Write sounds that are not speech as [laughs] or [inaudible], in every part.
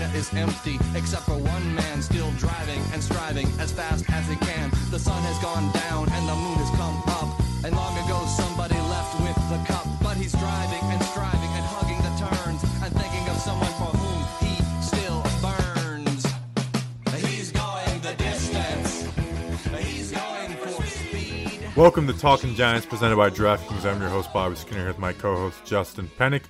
Arena is empty, except for one man still driving and striving as fast as he can. The sun has gone down and the moon has come up. And long ago somebody left with the cup, but he's driving and striving and hugging the turns and thinking of someone for whom he still burns. He's going the distance. He's going for speed. Welcome to Talking Giants, presented by DraftKings. I'm your host, Bobby Skinner, here with my co-host, Justin Pennick.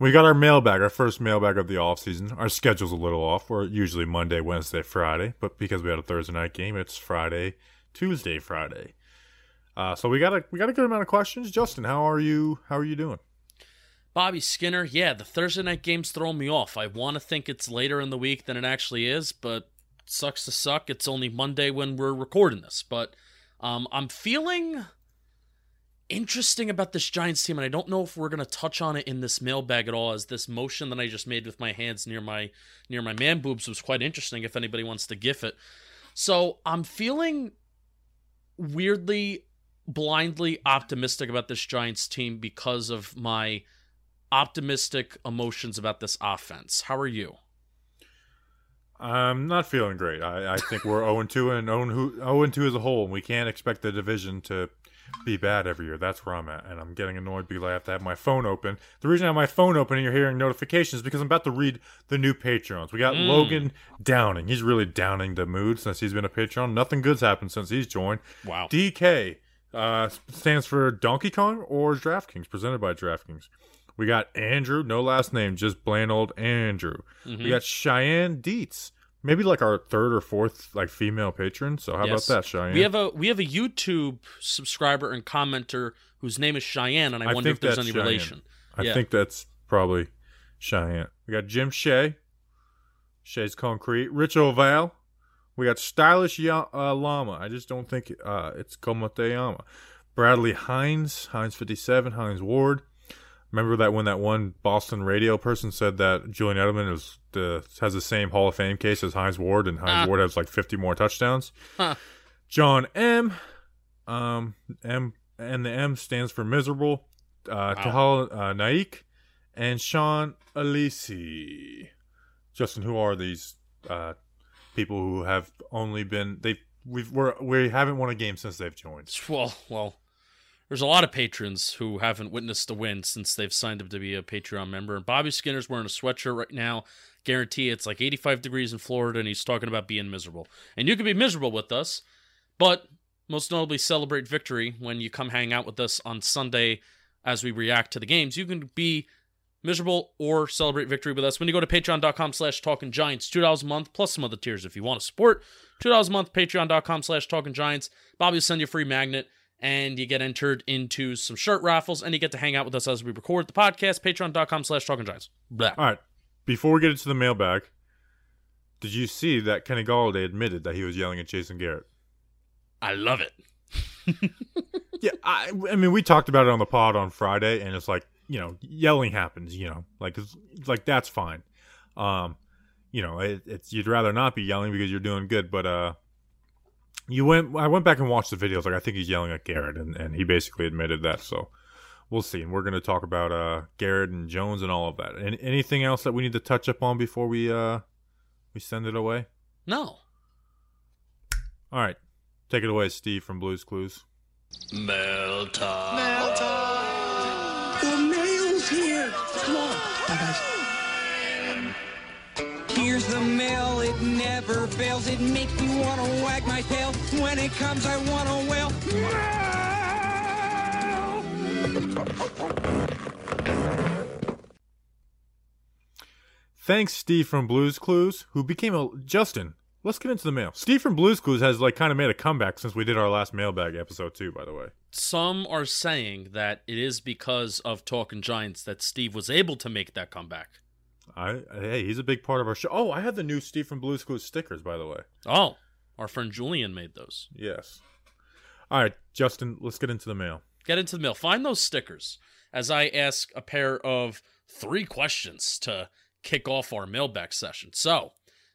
We got our mailbag, our first mailbag of the offseason. Our schedule's a little off. We're usually Monday, Wednesday, Friday, but because we had a Thursday night game, it's Friday, Tuesday, Friday. Uh, so we got a we got a good amount of questions. Justin, how are you? How are you doing? Bobby Skinner, yeah, the Thursday night game's throwing me off. I want to think it's later in the week than it actually is, but sucks to suck. It's only Monday when we're recording this, but um, I'm feeling interesting about this Giants team, and I don't know if we're gonna touch on it in this mailbag at all. As this motion that I just made with my hands near my near my man boobs was quite interesting. If anybody wants to gif it, so I'm feeling weirdly blindly optimistic about this Giants team because of my optimistic emotions about this offense. How are you? I'm not feeling great. I, I think we're [laughs] 0 2 and 0 2 as a whole, and we can't expect the division to be bad every year. That's where I'm at, and I'm getting annoyed because I have to have my phone open. The reason I have my phone open and you're hearing notifications is because I'm about to read the new Patreons. We got Mm. Logan Downing. He's really downing the mood since he's been a Patreon. Nothing good's happened since he's joined. Wow. DK uh, stands for Donkey Kong or DraftKings, presented by DraftKings. We got Andrew, no last name, just plain old Andrew. Mm-hmm. We got Cheyenne Dietz, maybe like our third or fourth like female patron. So how Yes. about that, Cheyenne? We have a we have a YouTube subscriber and commenter whose name is Cheyenne, and I, I wonder if there's any Cheyenne. relation. I yeah. think that's probably Cheyenne. We got Jim Shea, Shea's Concrete, Rich Oval. We got Stylish ya- uh, Llama. I just don't think uh, it's Komoteyama. Bradley Hines, Hines 57, Hines Ward. Remember that when that one Boston radio person said that Julian Edelman is the has the same Hall of Fame case as Hines Ward, and Hines Ah. Ward has like 50 more touchdowns. Huh. John M. Um, M and the M stands for miserable. Uh, Tahal uh, Naik and Sean Alisi. Justin, who are these uh, people who have only been they we've we're, we haven't won a game since they've joined. Well, well, there's a lot of patrons who haven't witnessed a win since they've signed up to be a Patreon member. And Bobby Skinner's wearing a sweatshirt right now. Guarantee it's like 85 degrees in Florida, and he's talking about being miserable. And you can be miserable with us, but most notably celebrate victory when you come hang out with us on Sunday as we react to the games. You can be miserable or celebrate victory with us when you go to patreon.com slash talking giants $2 a month plus some other tiers if you want to support $2 a month patreon.com slash talking giants bobby will send you a free magnet and you get entered into some shirt raffles and you get to hang out with us as we record the podcast patreon.com slash talking giants Blah. All right, before we get into the mailbag, did you see that Kenny Golladay admitted that he was yelling at Jason Garrett? i love it [laughs] Yeah, I, I mean, we talked about it on the pod on Friday, and it's like you know, yelling happens. You know, like like that's fine. Um, you know, it, it's you'd rather not be yelling because you're doing good, but uh, you went. I went back and watched the videos. Like I think he's yelling at Garrett, and, and he basically admitted that. So we'll see. And we're going to talk about uh Garrett and Jones and all of that. And anything else that we need to touch up on before we uh we send it away? no All right, take it away, Steve from Blues Clues. Mail time. The mail's here. Come on. Bye, guys. Here's the mail, it never fails. It makes me wanna wag my tail. When it comes, I wanna wail. Thanks, Steve from Blues Clues, who became a Justin. Let's get into the mail. Steve from Blues Clues has like kind of made a comeback since we did our last mailbag episode too. By the way, Some are saying that it is because of Talking Giants that Steve was able to make that comeback. I hey, he's a big part of our show. Oh, I have the new Steve from Blue's Clues stickers, by the way. Oh, our friend Julian made those. Yes. All right, Justin, let's get into the mail. Get into the mail. Find those stickers as I ask a pair of three questions to kick off our mailbag session. So,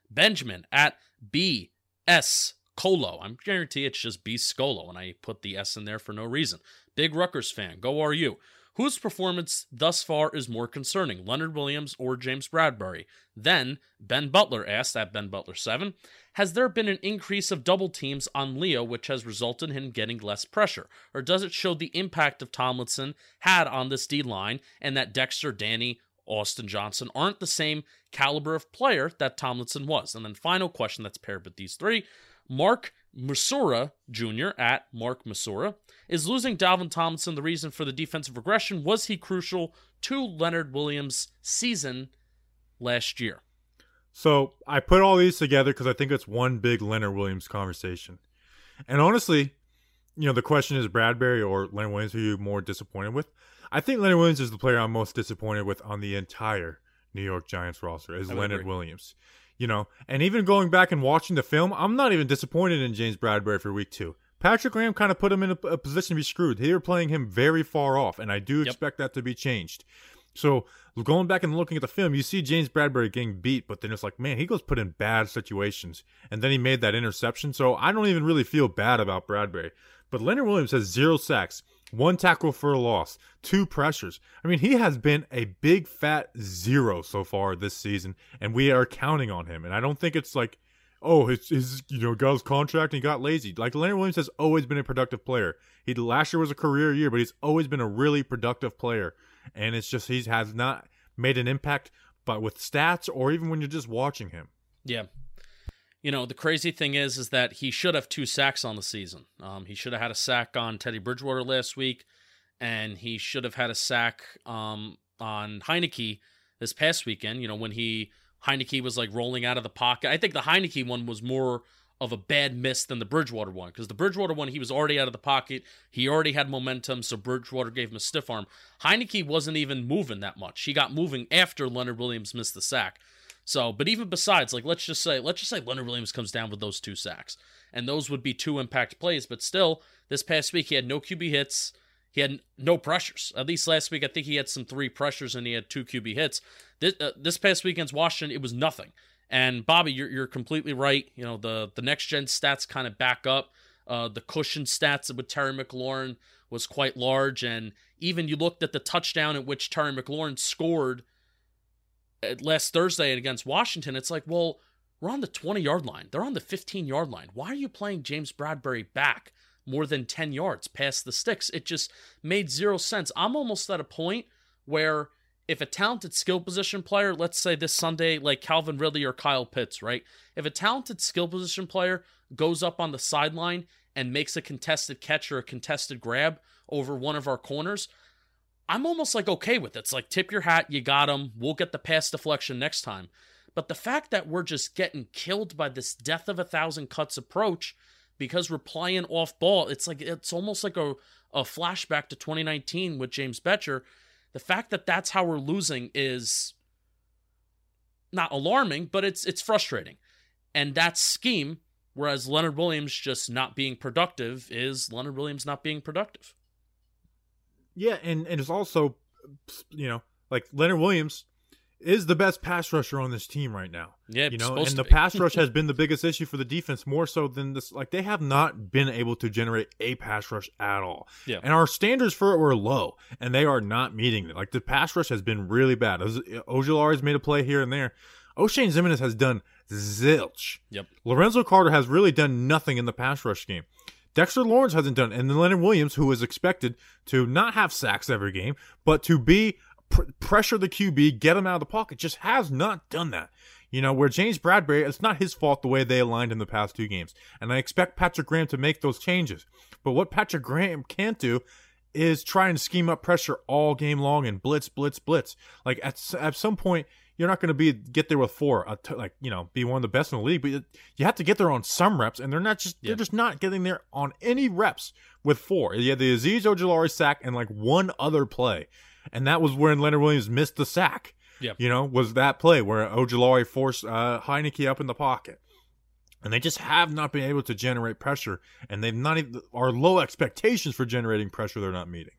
Benjamin at BS Colo. I'm guarantee it's just B Scolo, and I put the S in there for no reason. Big Rutgers fan. Go are you? Whose performance thus far is more concerning, Leonard Williams or James Bradberry? Then, Ben Butler asked at Ben Butler7, Has there been an increase of double teams on Leo which has resulted in him getting less pressure? Or does it show the impact of Tomlinson had on this D line and that Dexter, Danny, Austin Johnson aren't the same caliber of player that Tomlinson was? And then, final question that's paired with these three Mark Masura Jr. at Mark Masura is losing Dalvin Tomlinson the reason for the defensive regression? Was he crucial to Leonard Williams' season last year? So I put all these together because I think it's one big Leonard Williams conversation. And honestly, you know, the question is Bradberry or Leonard Williams, who are you more disappointed with? I think Leonard Williams is the player I'm most disappointed with on the entire New York Giants roster is Leonard agree. Williams. You know, and even going back and watching the film, I'm not even disappointed in James Bradberry for week two. Patrick Graham kind of put him in a, a position to be screwed. They were playing him very far off, and I do Yep. expect that to be changed. So going back and looking at the film, you see James Bradberry getting beat, but then it's like, man, he goes put in bad situations, and then he made that interception. So I don't even really feel bad about Bradberry. But Leonard Williams has zero sacks, one tackle for a loss, two pressures. I mean, he has been a big fat zero so far this season, and we are counting on him. And I don't think it's like, oh, his, his you know got his contract and he got lazy. Like Leonard Williams has always been a productive player. He last year was a career year, but he's always been a really productive player. And it's just he has not made an impact, but with stats or even when you're just watching him. Yeah. You know, the crazy thing is is that he should have two sacks on the season. Um, he should have had a sack on Teddy Bridgewater last week, and he should have had a sack um, on Heinicke this past weekend. You know, when he Heinicke was like rolling out of the pocket. I think the Heinicke one was more of a bad miss than the Bridgewater one because the Bridgewater one he was already out of the pocket. He already had momentum, so Bridgewater gave him a stiff arm. Heinicke wasn't even moving that much. He got moving after Leonard Williams missed the sack. So, but even besides, like let's just say, let's just say Leonard Williams comes down with those two sacks, and those would be two impact plays. But still, this past week he had no QB hits. He had no pressures. At least last week, I think he had some three pressures and he had two QB hits. This uh, this past week against Washington, it was nothing. And Bobby, you're you're completely right. You know the the next gen stats kind of back up. Uh, the cushion stats with Terry McLaurin was quite large, and even you looked at the touchdown at which Terry McLaurin scored last Thursday against Washington. It's like, well, we're on the 20 yard line. They're on the 15 yard line. Why are you playing James Bradberry back more than 10 yards past the sticks? It just made zero sense. I'm almost at a point where if a talented skill position player, let's say this Sunday, like Calvin Ridley or Kyle Pitts, right? If a talented skill position player goes up on the sideline and makes a contested catch or a contested grab over one of our corners, I'm almost like okay with it. It's like tip your hat, you got him. We'll get the pass deflection next time. But the fact that we're just getting killed by this death of a thousand cuts approach because we're playing off ball, it's like it's almost like a, a flashback to 2019 with James Bettcher. The fact that that's how we're losing is not alarming, but it's it's frustrating. And that scheme, whereas Leonard Williams just not being productive, is Leonard Williams not being productive. Yeah, and, and it's also, you know, like Leonard Williams is the best pass rusher on this team right now. Yeah, you know, and the pass rush has been the biggest issue for the defense more so than this. Like they have not been able to generate a pass rush at all. Yeah. and our standards for it were low, and they are not meeting it. Like the pass rush has been really bad. Ojulari's made a play here and there. Oshane Ximines has done zilch. Yep. Lorenzo Carter has really done nothing in the pass rush game. Dexter Lawrence hasn't done, and then Leonard Williams, who is expected to not have sacks every game, but to be pr- pressure the QB, get him out of the pocket, just has not done that. You know, where James Bradberry, it's not his fault the way they aligned in the past two games, and I expect Patrick Graham to make those changes. But what Patrick Graham can't do is try and scheme up pressure all game long and blitz, blitz, blitz. Like at at some point, you're not going to be get there with four, uh, t- like you know, be one of the best in the league. But you- you have to get there on some reps, and they're not just Yeah. they're just not getting there on any reps with four. You had the Azeez Ojulari sack and like one other play, and that was when Leonard Williams missed the sack. Yeah, You know, was that play where Ojulari forced uh, Heinicke up in the pocket. And they just have not been able to generate pressure, and they've not even our low expectations for generating pressure. They're not meeting.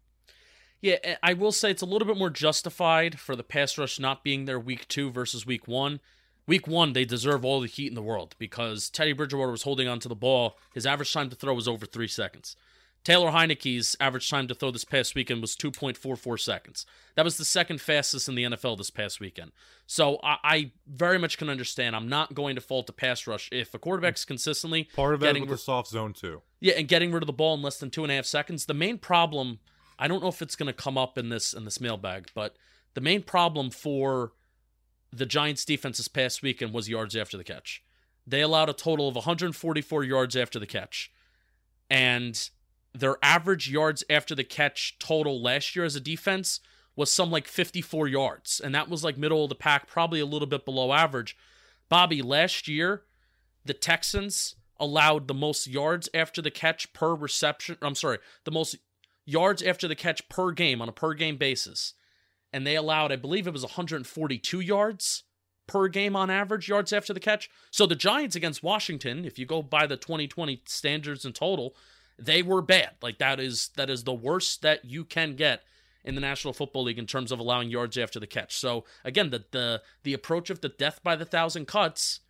Yeah, I will say it's a little bit more justified for the pass rush not being there week two versus week one. Week one, they deserve all the heat in the world because Teddy Bridgewater was holding onto the ball. His average time to throw was over three seconds. Taylor Heinicke's average time to throw this past weekend was 2.44 seconds. That was the second fastest in the NFL this past weekend. So I, I very much can understand. I'm not going to fault the pass rush if a quarterback's consistently Part of that getting with the soft zone too. yeah, and getting rid of the ball in less than two and a half seconds. The main problem, I don't know if it's going to come up in this in this mailbag, but the main problem for the Giants' defense this past weekend was yards after the catch. They allowed a total of 144 yards after the catch, and their average yards after the catch total last year as a defense was some like 54 yards, and that was like middle of the pack, probably a little bit below average. Bobby, last year, the Texans allowed the most yards after the catch per reception. I'm sorry, the most yards after the catch per game on a per game basis. And they allowed, I believe it was 142 yards per game on average, yards after the catch. So the Giants against Washington, if you go by the 2020 standards in total, they were bad. Like that is that is the worst that you can get in the National Football League in terms of allowing yards after the catch. So again, the the the approach of the death by the thousand cuts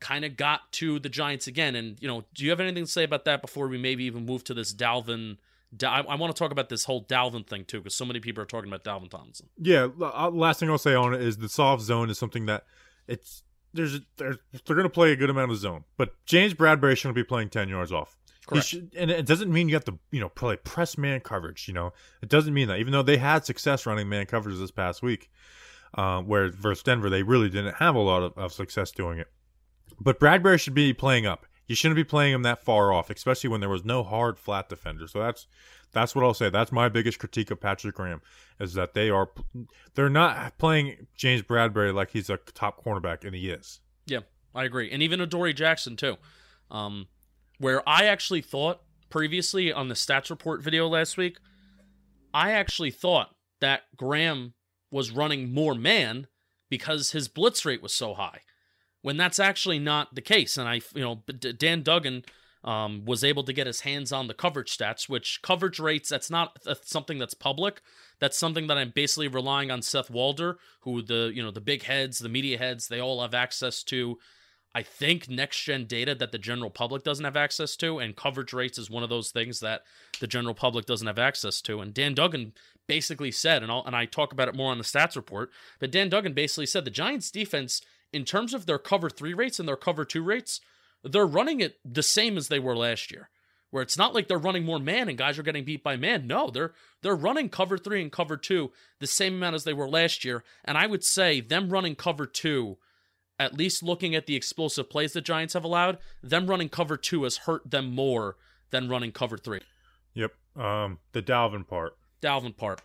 kind of got to the Giants again. And you know, do you have anything to say about that before we maybe even move to this Dalvin? I, I want to talk about this whole Dalvin thing too, because so many people are talking about Dalvin Thompson. Yeah, uh, last thing I'll say on it is the soft zone is something that it's there's they're, they're going to play a good amount of zone, but James Bradberry shouldn't be playing ten yards off. Correct. should, and it doesn't mean you have to you know play press man coverage. You know, it doesn't mean that. Even though they had success running man coverage this past week, uh, where versus Denver they really didn't have a lot of, of success doing it. But Bradberry should be playing up. You shouldn't be playing him that far off, especially when there was no hard flat defender. So that's that's what I'll say. That's my biggest critique of Patrick Graham is that they are they're not playing James Bradberry like he's a top cornerback, and he is. Yeah, I agree. And even Adoree Jackson too. Um, where I actually thought previously on the stats report video last week, I actually thought that Graham was running more man because his blitz rate was so high. When that's actually not the case, and I, you know, Dan Duggan um, was able to get his hands on the coverage stats, which coverage rates, that's not something that's public. That's something that I'm basically relying on Seth Walder, who the, you know, the big heads, the media heads, they all have access to, I think, next gen data that the general public doesn't have access to. And coverage rates is one of those things that the general public doesn't have access to. And Dan Duggan basically said, and, I'll, and I talk about it more on the stats report, but Dan Duggan basically said the Giants defense, in terms of their cover three rates and their cover two rates, they're running it the same as they were last year. Where it's not like they're running more man and guys are getting beat by man. No, they're they're running cover three and cover two the same amount as they were last year. And I would say them running cover two, at least looking at the explosive plays the Giants have allowed, them running cover two has hurt them more than running cover three. Yep. Um, the Dalvin part. Dalvin part.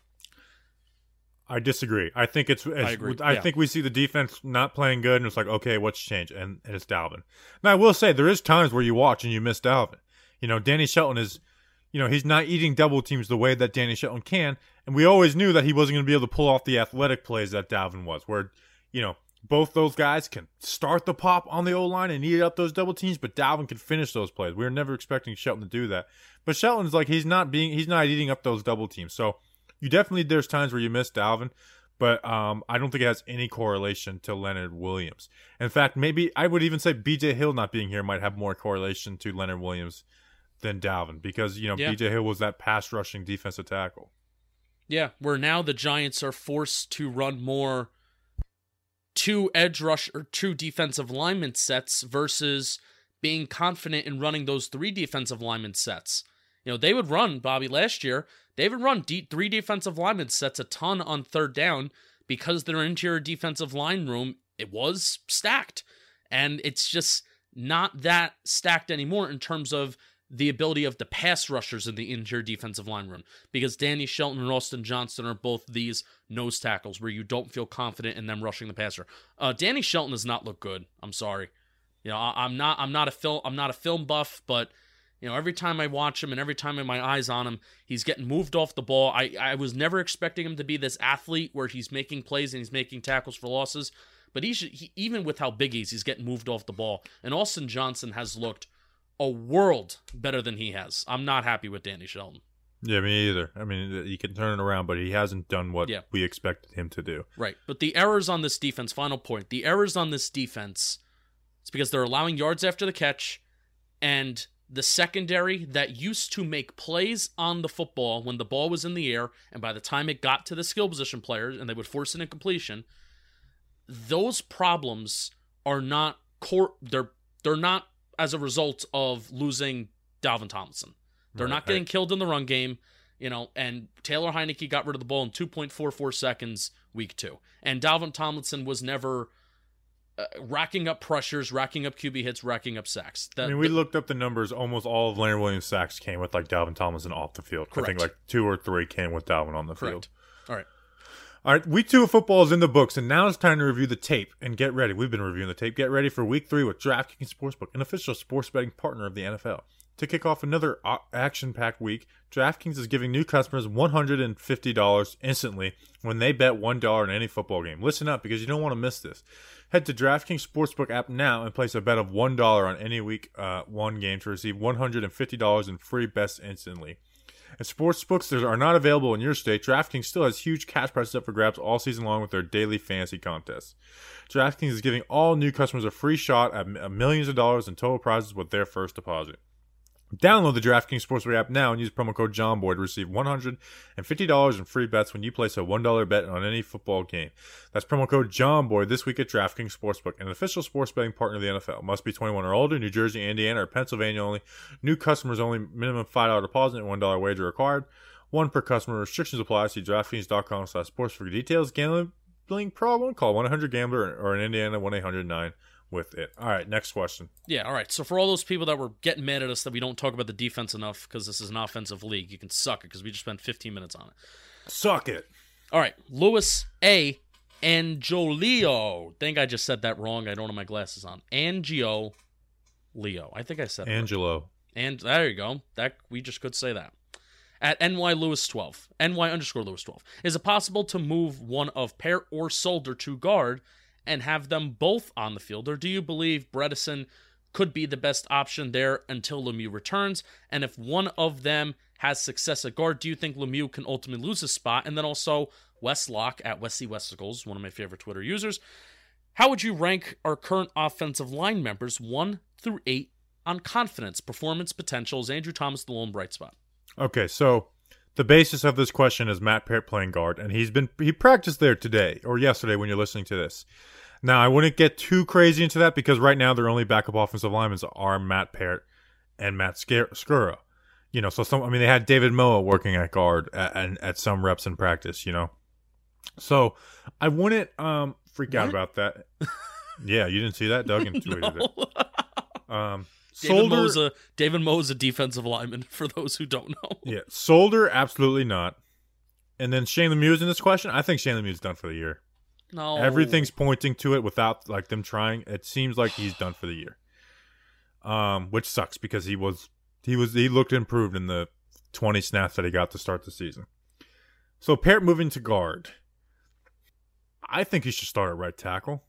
I disagree. I think it's. it's- I agree, I yeah. think we see the defense not playing good, and it's like, okay, what's changed? And, and it's Dalvin. Now, I will say there is times where you watch and you miss Dalvin. You know, Danny Shelton is, you know, he's not eating double teams the way that Danny Shelton can, and we always knew that he wasn't going to be able to pull off the athletic plays that Dalvin was. Where, you know, both those guys can start the pop on the O line and eat up those double teams, but Dalvin can finish those plays. We were never expecting Shelton to do that, but Shelton's like he's not being, he's not eating up those double teams. So you definitely there's times where you miss Dalvin, but um, I don't think it has any correlation to Leonard Williams. In fact, maybe I would even say B.J. Hill not being here might have more correlation to Leonard Williams than Dalvin because you know Yeah. B.J. Hill was that pass rushing defensive tackle. Yeah, where now the Giants are forced to run more two edge rush or two defensive lineman sets versus being confident in running those three defensive lineman sets. You know, they would run, Bobby, last year, they would run de- three defensive linemen sets a ton on third down because their interior defensive line room, it was stacked. And it's just not that stacked anymore in terms of the ability of the pass rushers in the interior defensive line room because Danny Shelton and Austin Johnson are both these nose tackles where you don't feel confident in them rushing the passer. Uh, Danny Shelton does not look good. I'm sorry. You know, I, I'm not. I'm not a film. I'm not a film buff, but You know, every time I watch him and every time my eyes on him, he's getting moved off the ball. I, I was never expecting him to be this athlete where he's making plays and he's making tackles for losses. But he should, he, even with how big he is, he's getting moved off the ball. And Austin Johnson has looked a world better than he has. I'm not happy with Danny Shelton. Yeah, me either. I mean, uh, he can turn it around, but he hasn't done what Yeah. we expected him to do. Right. But the errors on this defense, final point, the errors on this defense, it's because they're allowing yards after the catch, and the secondary that used to make plays on the football when the ball was in the air, and by the time it got to the skill position players and they would force an incompletion, those problems are not core they're they're not as a result of losing Dalvin Tomlinson. They're Right, not getting right. killed in the run game, you know, and Taylor Heinicke got rid of the ball in 2.44 seconds week 2. And Dalvin Tomlinson was never uh, racking up pressures, racking up QB hits, racking up sacks. The- I mean, we the- looked up the numbers. Almost all of Leonard Williams' sacks came with like Dalvin Tomlinson off the field. Correct. I think like two or three came with Dalvin on the field. correct. All right. All right, week two of football is in the books, and now it's time to review the tape and get ready. We've been reviewing the tape. Get ready for week three with DraftKings Sportsbook, an official sports betting partner of the NFL. To kick off another action packed week, DraftKings is giving new customers $150 instantly when they bet $1 on any football game. Listen up because you don't want to miss this. Head to DraftKings Sportsbook app now and place a bet of $1 on any week uh, one game to receive $150 in free bets instantly. And sportsbooks that are not available in your state, DraftKings still has huge cash prizes up for grabs all season long with their daily fantasy contests. DraftKings is giving all new customers a free shot at millions of dollars in total prizes with their first deposit. Download the DraftKings Sportsbook app now and use promo code JOHNBOY to receive $150 in free bets when you place a $1 bet on any football game. That's promo code JOHNBOY this week at DraftKings Sportsbook, an official sports betting partner of the NFL. Must be 21 or older, New Jersey, Indiana, or Pennsylvania only. New customers only, minimum $5 deposit and $1 wager required. One per customer. Restrictions apply. See DraftKings.com slash sports for details. Gambling problem? Call 1-800-GAMBLER or in Indiana 1-800-9 with it. All right, next question. Yeah, all right. So for all those people that were getting mad at us that we don't talk about the defense enough because this is an offensive league, you can suck it because we just spent 15 minutes on it. Suck it. All right, Louis A. Angiolio. think I just said that wrong. I don't have my glasses on. Angio Leo. I think I said. Angelo. And there you go. That we just could say that. At NY Lewis 12, NY underscore Lewis 12. Is it possible to move one of Peart or Solder to guard and have them both on the field? Or do you believe Bredeson could be the best option there until Lemieux returns? And if one of them has success at guard, do you think Lemieux can ultimately lose his spot? And then also Westlock at Westy Westicles, one of my favorite Twitter users. How would you rank our current offensive line members, one through eight, on confidence, performance, potentials? Andrew Thomas the lone bright spot? Okay, so the basis of this question is Matt Peart playing guard, and he's been he practiced there today or yesterday when you're listening to this. Now I wouldn't get too crazy into that because right now their only backup offensive linemen are Matt Peart and Matt Skura. You know, so some I mean they had David Moa working at guard at, and at some reps in practice. You know, so I wouldn't um freak out about that. [laughs] yeah, you didn't see that, Duggan tweeted it. [laughs] Um, Solder, Moe's a David a defensive lineman. [laughs] For those who don't know, Yeah, Solder, absolutely not. And then Shane Lemieux in this question. I think Shane Lemieux's done for the year. no, Everything's pointing to it without like them trying. It seems like he's done for the year. Um, which sucks because he was he was he looked improved in the twenty snaps that he got to start the season. So Parrott moving to guard. I think he should start at right tackle.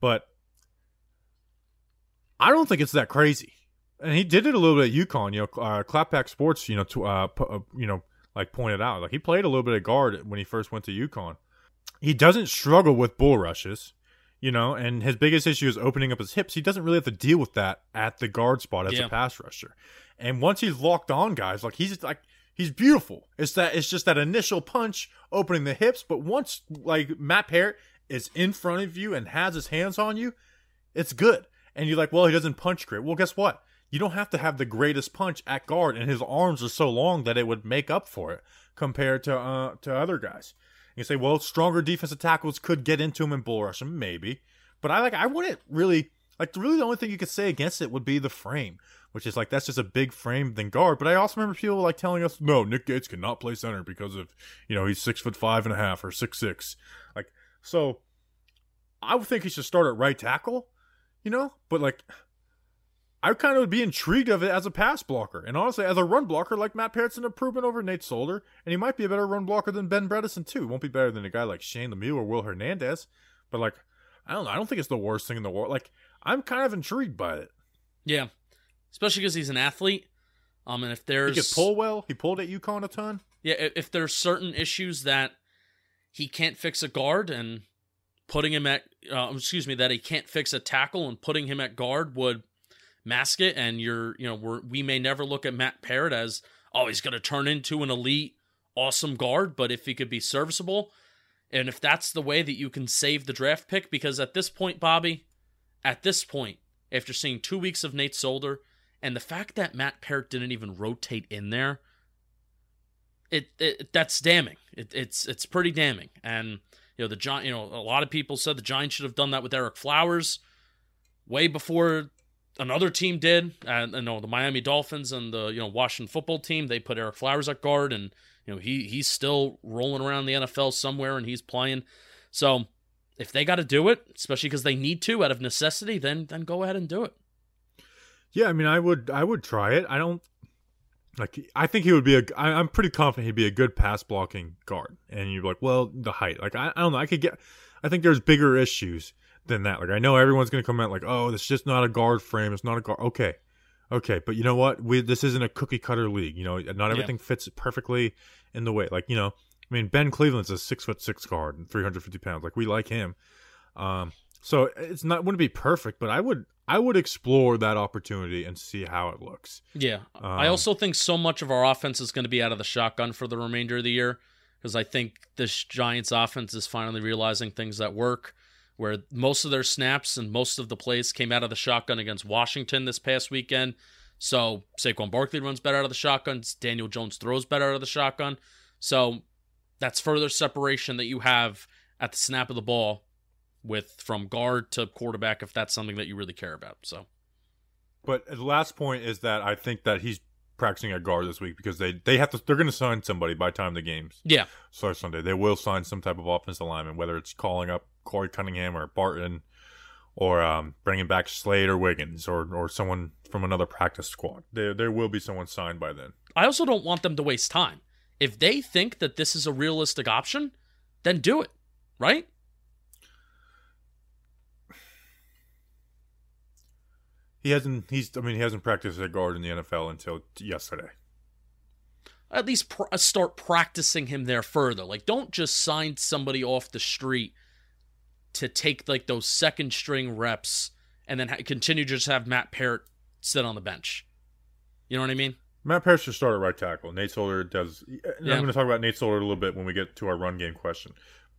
But I don't think it's that crazy. And he did it a little bit at UConn. You know, uh, Clapback Sports. You know, to, uh, pu- uh, you know, like pointed out, like he played a little bit of guard when he first went to UConn. He doesn't struggle with bull rushes, you know, and his biggest issue is opening up his hips. He doesn't really have to deal with that at the guard spot as Yeah. a pass rusher. And once he's locked on guys, like he's like he's beautiful. It's that it's just that initial punch opening the hips, but once like Matt Parrott is in front of you and has his hands on you, it's good. And you're like, well, he doesn't punch great. Well, guess what? You don't have to have the greatest punch at guard, and his arms are so long that it would make up for it compared to uh, to other guys. You say, well, stronger defensive tackles could get into him and bull rush him, maybe. But I like I wouldn't really like really the only thing you could say against it would be the frame, which is like that's just a big frame than guard. But I also remember people like telling us, no, Nick Gates cannot play center because of you know he's six foot five and a half or six six. Like so, I would think he should start at right tackle, you know. But like, I kind of would be intrigued of it as a pass blocker. And honestly, as a run blocker, like Matt Parrott's an improvement over Nate Solder, and he might be a better run blocker than Ben Bredeson too. He won't be better than a guy like Shane Lemieux or Will Hernandez, but like I don't know. I don't think it's the worst thing in the world. Like I'm kind of intrigued by it. Yeah, especially because he's an athlete. Um, and if He there's could pull well. He pulled at UConn a ton. Yeah, if there's certain issues that he can't fix a guard and putting him at, uh, excuse me, that he can't fix a tackle and putting him at guard would mask it. And you're, you know, we're, we may never look at Matt Parrott as, oh, he's going to turn into an elite, awesome guard. But if he could be serviceable, and if that's the way that you can save the draft pick, because at this point, Bobby, at this point, after seeing two weeks of Nate Solder and the fact that Matt Parrott didn't even rotate in there, it, it that's damning. It, it's it's pretty damning. And you know the giant. You know a lot of people said the Giants should have done that with Ereck Flowers way before another team did. And you know the Miami Dolphins and the you know Washington football team they put Ereck Flowers at guard, and you know he he's still rolling around the NFL somewhere and he's playing. So if they got to do it, especially because they need to out of necessity, then then go ahead and do it. Yeah, I mean, I would, I would try it. I don't like. I think he would be a. I, I'm pretty confident he'd be a good pass blocking guard. And you're like, well, the height. Like, I, I don't know. I could get. I think there's bigger issues than that. Like, I know everyone's gonna come out like, oh, it's just not a guard frame. It's not a guard. Okay, okay, but you know what? We this isn't a cookie cutter league. You know, not everything fits perfectly in the way. Like, you know, I mean, Ben Cleveland's a six foot six guard and 350 pounds. Like, we like him. Um, so it's not wouldn't be perfect, but I would I would explore that opportunity and see how it looks. Yeah. I Um, also think so much of our offense is going to be out of the shotgun for the remainder of the year because I think this Giants offense is finally realizing things that work. Where most of their snaps and most of the plays came out of the shotgun against Washington this past weekend. So Saquon Barkley runs better out of the shotgun. Daniel Jones throws better out of the shotgun. So that's further separation that you have at the snap of the ball with from guard to quarterback if that's something that you really care about. So But the last point is that I think that he's practicing at guard this week because they they have to they're going to sign somebody by the time the games yeah, start Sunday. They will sign some type of offensive lineman, whether it's calling up Korey Cunningham or Barton, or um, bringing back Slade or Wiggins or or someone from another practice squad. There there will be someone signed by then. I also don't want them to waste time. If they think that this is a realistic option, then do it, right? He hasn't he's I mean he hasn't practiced at guard in the NFL until t- yesterday. At least pr- uh, start practicing him there further. Like, don't just sign somebody off the street to take like those second string reps and then ha- continue to just have Matt Parrott sit on the bench. You know what I mean? Matt Parrish should start at right tackle. Nate Solder does. Yeah. I'm going to talk about Nate Solder a little bit when we get to our run game question.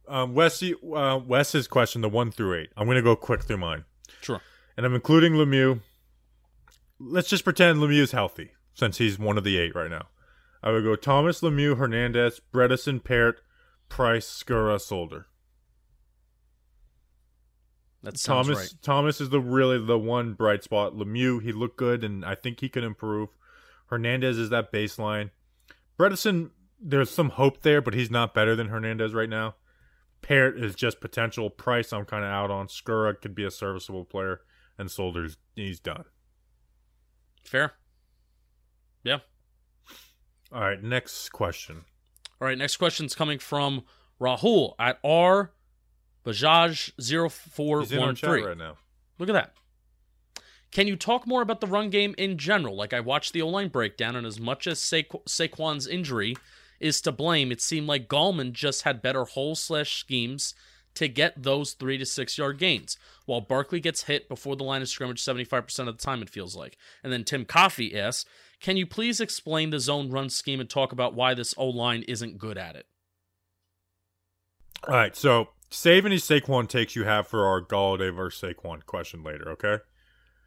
Um, Wes, uh, Wes's question, the one through eight. I'm going to go quick through mine, Sure. and I'm including Lemieux. Let's just pretend Lemieux's healthy since he's one of the eight right now. I would go Thomas Lemieux, Hernandez, Bredeson, Parrott, Price, Skura, Solder. That sounds Thomas right. Thomas is the really the one bright spot. Lemieux, he looked good, and I think he can improve. Hernandez is that baseline. Bredeson, there's some hope there, but he's not better than Hernandez right now. Parrott is just potential. Price, I'm kind of out on. Skura could be a serviceable player, and Solder's he's done. Fair. Yeah. All right, next question. All right, next question's coming from Rahul at R Bajaj He's in chat 0413. right now. Look at that. Can you talk more about the run game in general? Like I watched the O line breakdown, and as much as Saqu- Saquon's injury is to blame, it seemed like Gallman just had better hole slash schemes to get those three to six yard gains, while Barkley gets hit before the line of scrimmage 75% of the time, it feels like. And then Tim Coffey asks, Can you please explain the zone run scheme and talk about why this O line isn't good at it? All right, so save any Saquon takes you have for our Golladay versus Saquon question later, okay?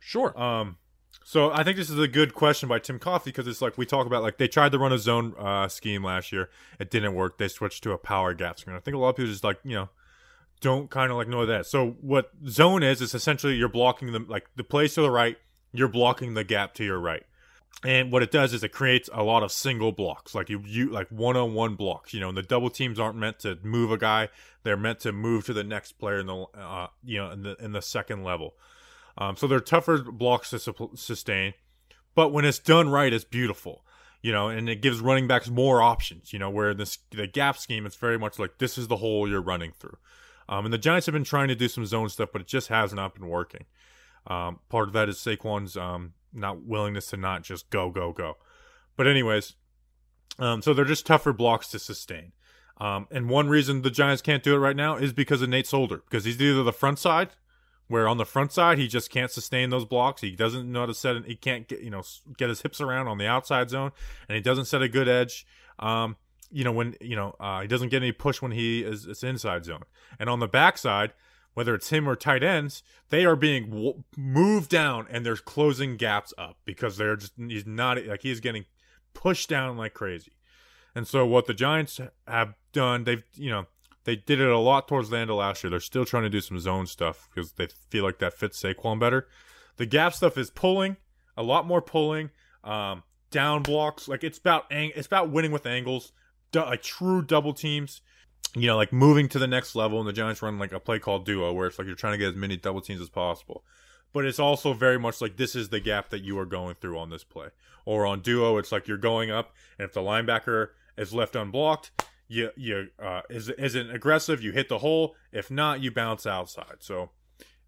Sure. Um, so I think this is a good question by Tim Coffey because it's like we talk about like they tried to run a zone uh, scheme last year, it didn't work. They switched to a power gap scheme. I think a lot of people just like you know don't kind of like know that. So what zone is is essentially you're blocking them like the plays to the right, you're blocking the gap to your right. And what it does is it creates a lot of single blocks, like you, you like one-on-one blocks. You know, and the double teams aren't meant to move a guy; they're meant to move to the next player in the, uh, you know, in the in the second level. Um, so they're tougher blocks to su- sustain, but when it's done right, it's beautiful. You know, and it gives running backs more options. You know, where this the gap scheme, it's very much like this is the hole you're running through. Um, and the Giants have been trying to do some zone stuff, but it just has not been working. Um, part of that is Saquon's um, not willingness to not just go, go, go. But anyways, um, so they're just tougher blocks to sustain. Um, and one reason the Giants can't do it right now is because of Nate Solder, because he's either the front side, where on the front side he just can't sustain those blocks. He doesn't know how to set. He can't get you know get his hips around on the outside zone, and he doesn't set a good edge. Um, you know when you know uh, he doesn't get any push when he is it's inside zone. And on the backside, whether it's him or tight ends, they are being w- moved down and they're closing gaps up because they're just he's not like he's getting pushed down like crazy. And so what the Giants have done, they've you know they did it a lot towards the end of last year. They're still trying to do some zone stuff because they feel like that fits Saquon better. The gap stuff is pulling, a lot more pulling, um, down blocks. Like it's about ang- it's about winning with angles, like true double teams. You know, like moving to the next level. And the Giants run like a play called duo, where it's like you're trying to get as many double teams as possible. But it's also very much like this is the gap that you are going through on this play. Or on duo, it's like you're going up, and if the linebacker is left unblocked, you you uh, is isn't aggressive, you hit the hole. If not, you bounce outside. So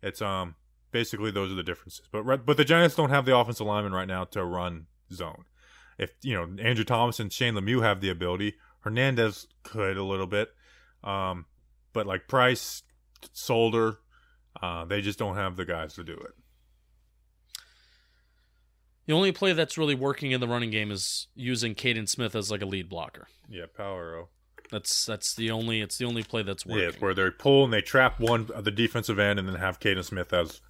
it's um basically those are the differences. But but the Giants don't have the offensive lineman right now to run zone. If you know Andrew Thomas and Shane Lemieux have the ability, Hernandez could a little bit, um, but like Price, Solder, uh, they just don't have the guys to do it. The only play that's really working in the running game is using Kaden Smith as like a lead blocker. Yeah, power. That's that's the only it's the only play that's working. Yeah, it's where they pull and they trap one the defensive end and then have Kaden Smith as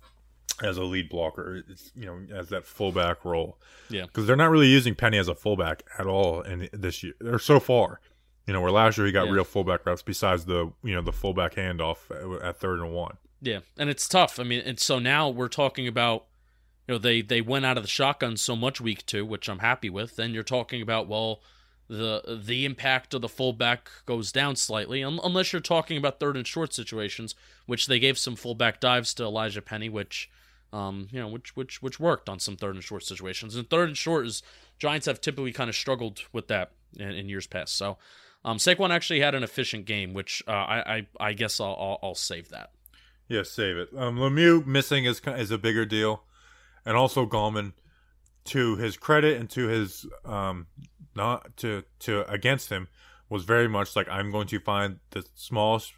as a lead blocker. It's, you know, as that fullback role. Yeah. because they're not really using Penny as a fullback at all in this year. They're so far. You know, where last year he got Yeah. real fullback reps besides the you know the fullback handoff at, at third and one. Yeah, and it's tough. I mean, and so now we're talking about, you know, they they went out of the shotgun so much week two, which I'm happy with. Then you're talking about well, the the impact of the fullback goes down slightly, un- unless you're talking about third and short situations, which they gave some fullback dives to Elijhaa Penny, which, um, you know, which which which worked on some third and short situations. And third and short is Giants have typically kind of struggled with that in, in years past. So. Um, Saquon actually had an efficient game, which uh, I, I I guess I'll, I'll I'll save that. Yeah, save it. Um, Lemieux missing is is a bigger deal, and also Gallman, to his credit and to his um not to to against him, was very much like I'm going to find the smallest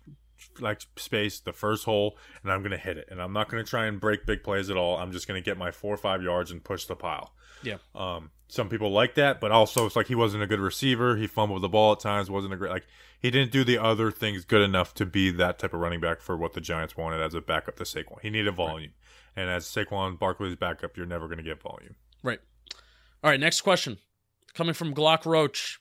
like space, the first hole, and I'm going to hit it, and I'm not going to try and break big plays at all. I'm just going to get my four or five yards and push the pile. Yeah. Um, some people like that, but also it's like he wasn't a good receiver. He fumbled the ball at times. wasn't a great like he didn't do the other things good enough to be that type of running back for what the Giants wanted as a backup to Saquon. He needed volume, and as Saquon Barkley's backup, you're never going to get volume. Right. All right, next question. Coming from Glock Roach.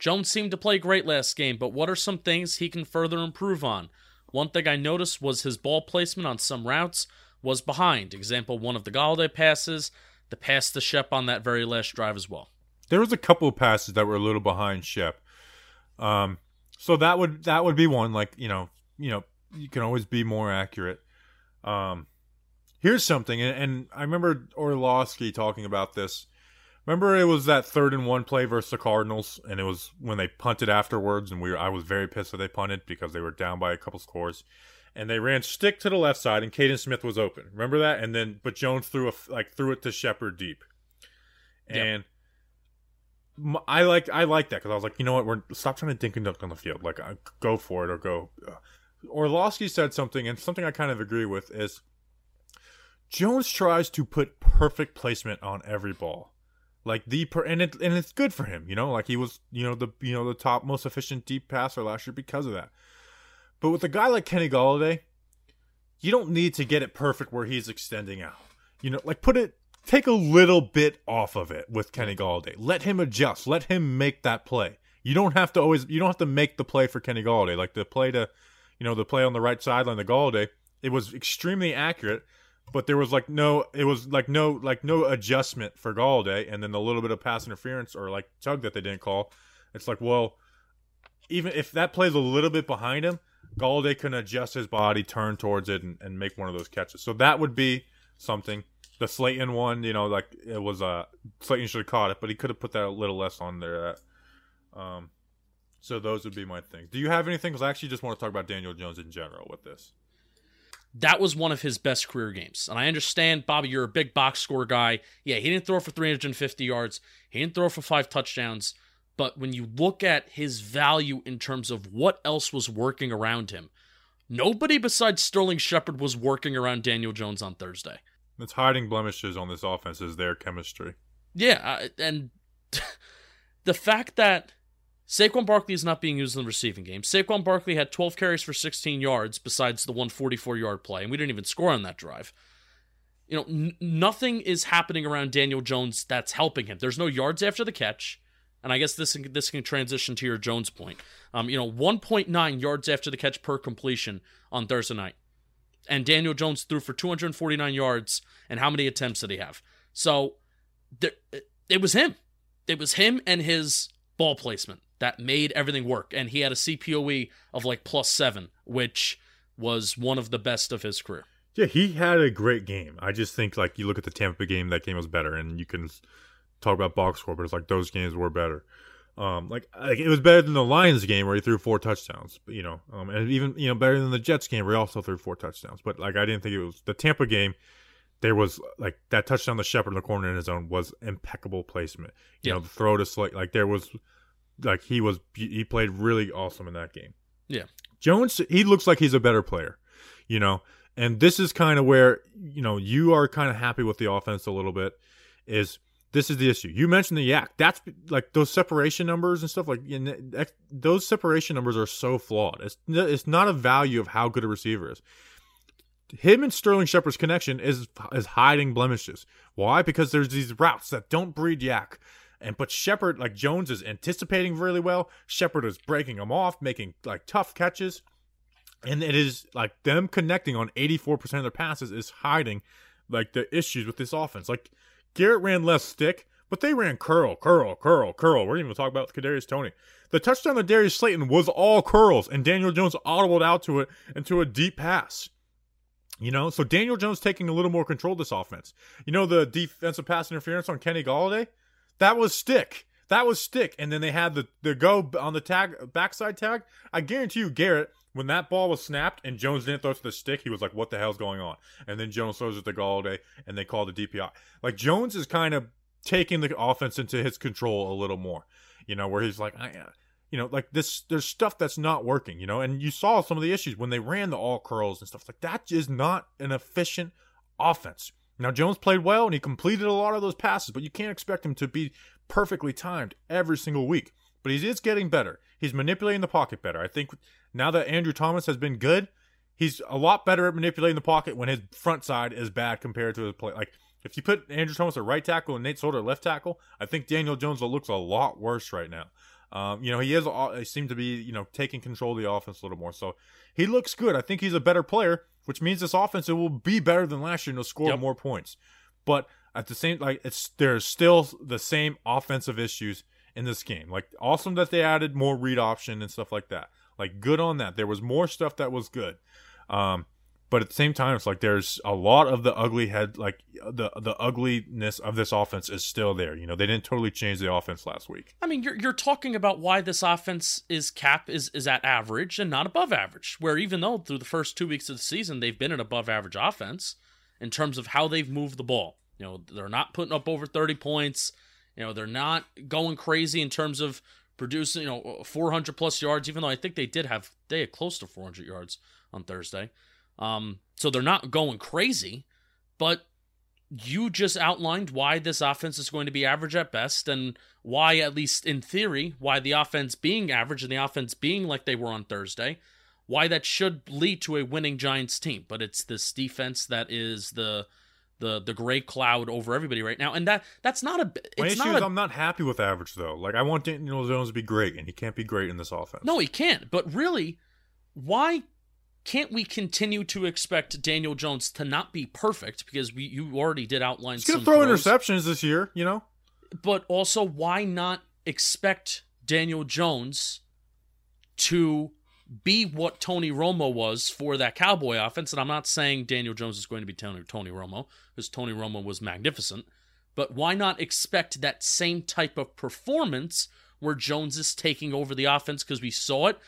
Jones seemed to play great last game, but what are some things he can further improve on? One thing I noticed was his ball placement on some routes was behind. Example, one of the Golladay passes, the pass to Shep on that very last drive as well. There was a couple of passes that were a little behind Shep. Um, so that would that would be one. Like you know, you know, you can always be more accurate. Um, here's something, and, and I remember Orlovsky talking about this. Remember, it was that third and one play versus the Cardinals, and it was when they punted afterwards, and we were, I was very pissed that they punted because they were down by a couple scores, and they ran stick to the left side, and Kaden Smith was open. Remember that? And then, but Jones threw a like threw it to Shepard deep, Yep. and m- I like I like that because I was like, you know what, we're stop trying to dink and dunk on the field, like uh, go for it or go. Uh, Orlovsky said something, and something I kind of agree with is Jones tries to put perfect placement on every ball, like the per, and it and it's good for him, you know, like he was, you know, the you know the top most efficient deep passer last year because of that. But with a guy like Kenny Golladay, you don't need to get it perfect where he's extending out. You know, like put it take a little bit off of it with Kenny Golladay. Let him adjust. Let him make that play. You don't have to always you don't have to make the play for Kenny Golladay. Like the play to you know, the play on the right sideline the Golladay, it was extremely accurate, but there was like no it was like no like no adjustment for Golladay and then the little bit of pass interference or like tug that they didn't call. It's like, well, even if that plays a little bit behind him, Golladay can adjust his body, turn towards it, and, and make one of those catches. So that would be something. The Slayton one, you know, like it was uh Slayton should have caught it, but he could have put that a little less on there. Um, so those would be my things. Do you have anything? Because I actually just want to talk about Daniel Jones in general with this. That was one of his best career games. And I understand, Bobby, you're a big box score guy. Yeah, he didn't throw for 350 yards, he didn't throw for five touchdowns. But when you look at his value in terms of what else was working around him, nobody besides Sterling Shepard was working around Daniel Jones on Thursday. It's hiding blemishes on this offense is their chemistry. Yeah, and [laughs] the fact that Saquon Barkley is not being used in the receiving game. Saquon Barkley had 12 carries for 16 yards besides the 144 yard play, and we didn't even score on that drive. You know, n- nothing is happening around Daniel Jones that's helping him. There's no yards after the catch, and I guess this this can transition to your Jones point. Um, you know, 1.9 yards after the catch per completion on Thursday night, and Daniel Jones threw for 249 yards. And how many attempts did he have? So, there, it was him. It was him and his ball placement that made everything work. And he had a CPOE of like plus seven, which was one of the best of his career. Yeah, he had a great game. I just think like you look at the Tampa game, that game was better, and you can talk about box score, but it's like those games were better. Um, like, like it was better than the Lions game where he threw four touchdowns, you know, um, and even you know better than the Jets game where he also threw four touchdowns. But like I didn't think it was the Tampa game. There was like that touchdown the Shepard in the corner in his own was impeccable placement. You Yeah. know, the throw to Slate like there was like he was he played really awesome in that game. Yeah. Jones he looks like he's a better player, you know. And this is kind of where you know you are kind of happy with the offense a little bit is this is the issue. You mentioned the yak. That's like those separation numbers and stuff like those separation numbers are so flawed. It's it's not a value of how good a receiver is. Him and Sterling Shepard's connection is is hiding blemishes. Why? Because there's these routes that don't breed yak. And but Shepard, like Jones, is anticipating really well. Shepard is breaking them off, making like tough catches, and it is like them connecting on 84% of their passes is hiding like the issues with this offense. Like Garrett ran less stick, but they ran curl, curl, curl, curl. We're even talking about Kadarius Toney. The touchdown to Darius Slayton was all curls, and Daniel Jones audibled out to it into a deep pass. You know, so Daniel Jones taking a little more control of this offense. You know the defensive pass interference on Kenny Golladay? That was stick. That was stick. And then they had the, the go on the tag backside tag. I guarantee you, Garrett, when that ball was snapped and Jones didn't throw to the stick, he was like, What the hell's going on? And then Jones throws it to Golladay and they call the DPI. Like Jones is kind of taking the offense into his control a little more. You know, where he's like, I uh, you know, like this, there's stuff that's not working, you know, and you saw some of the issues when they ran the all curls and stuff like that is not an efficient offense. Now, Jones played well and he completed a lot of those passes, but you can't expect him to be perfectly timed every single week. But he is getting better. He's manipulating the pocket better. I think now that Andrew Thomas has been good, he's a lot better at manipulating the pocket when his front side is bad compared to his play. Like, if you put Andrew Thomas at right tackle and Nate Solder at left tackle, I think Daniel Jones looks a lot worse right now. Um, you know, he is. He seemed to be, you know, taking control of the offense a little more. So he looks good. I think he's a better player, which means this offense it will be better than last year and will score Yep. more points. But at the same, like it's there's still the same offensive issues in this game. Like awesome that they added more read option and stuff like that. Like good on that. There was more stuff that was good. Um, but at the same time, it's like there's a lot of the ugly head, like the the ugliness of this offense is still there. You know, they didn't totally change the offense last week. I mean, you're you're talking about why this offense is cap is is at average and not above average. Where even though through the first two weeks of the season they've been an above average offense in terms of how they've moved the ball. You know, they're not putting up over thirty points. You know, they're not going crazy in terms of producing you know 400 plus yards. Even though I think they did have they had close to 400 yards on Thursday. Um, so they're not going crazy, but you just outlined why this offense is going to be average at best and why at least in theory why the offense being average and the offense being like they were on Thursday why that should lead to a winning Giants team but it's this defense that is the the the gray cloud over everybody right now and that that's not a My issue not is a, I'm not happy with average though. Like I want Daniel Jones to be great, and he can't be great in this offense. No, he can't. But really, why can't we continue to expect Daniel Jones to not be perfect? Because we you already did outline he's gonna throw throws. interceptions this year. You know, but also why not expect Daniel Jones to be what Tony Romo was for that Cowboy offense. And I'm not saying Daniel Jones is going to be Tony, Tony Romo, because Tony Romo was magnificent. But why not expect that same type of performance where Jones is taking over the offense? Because we saw it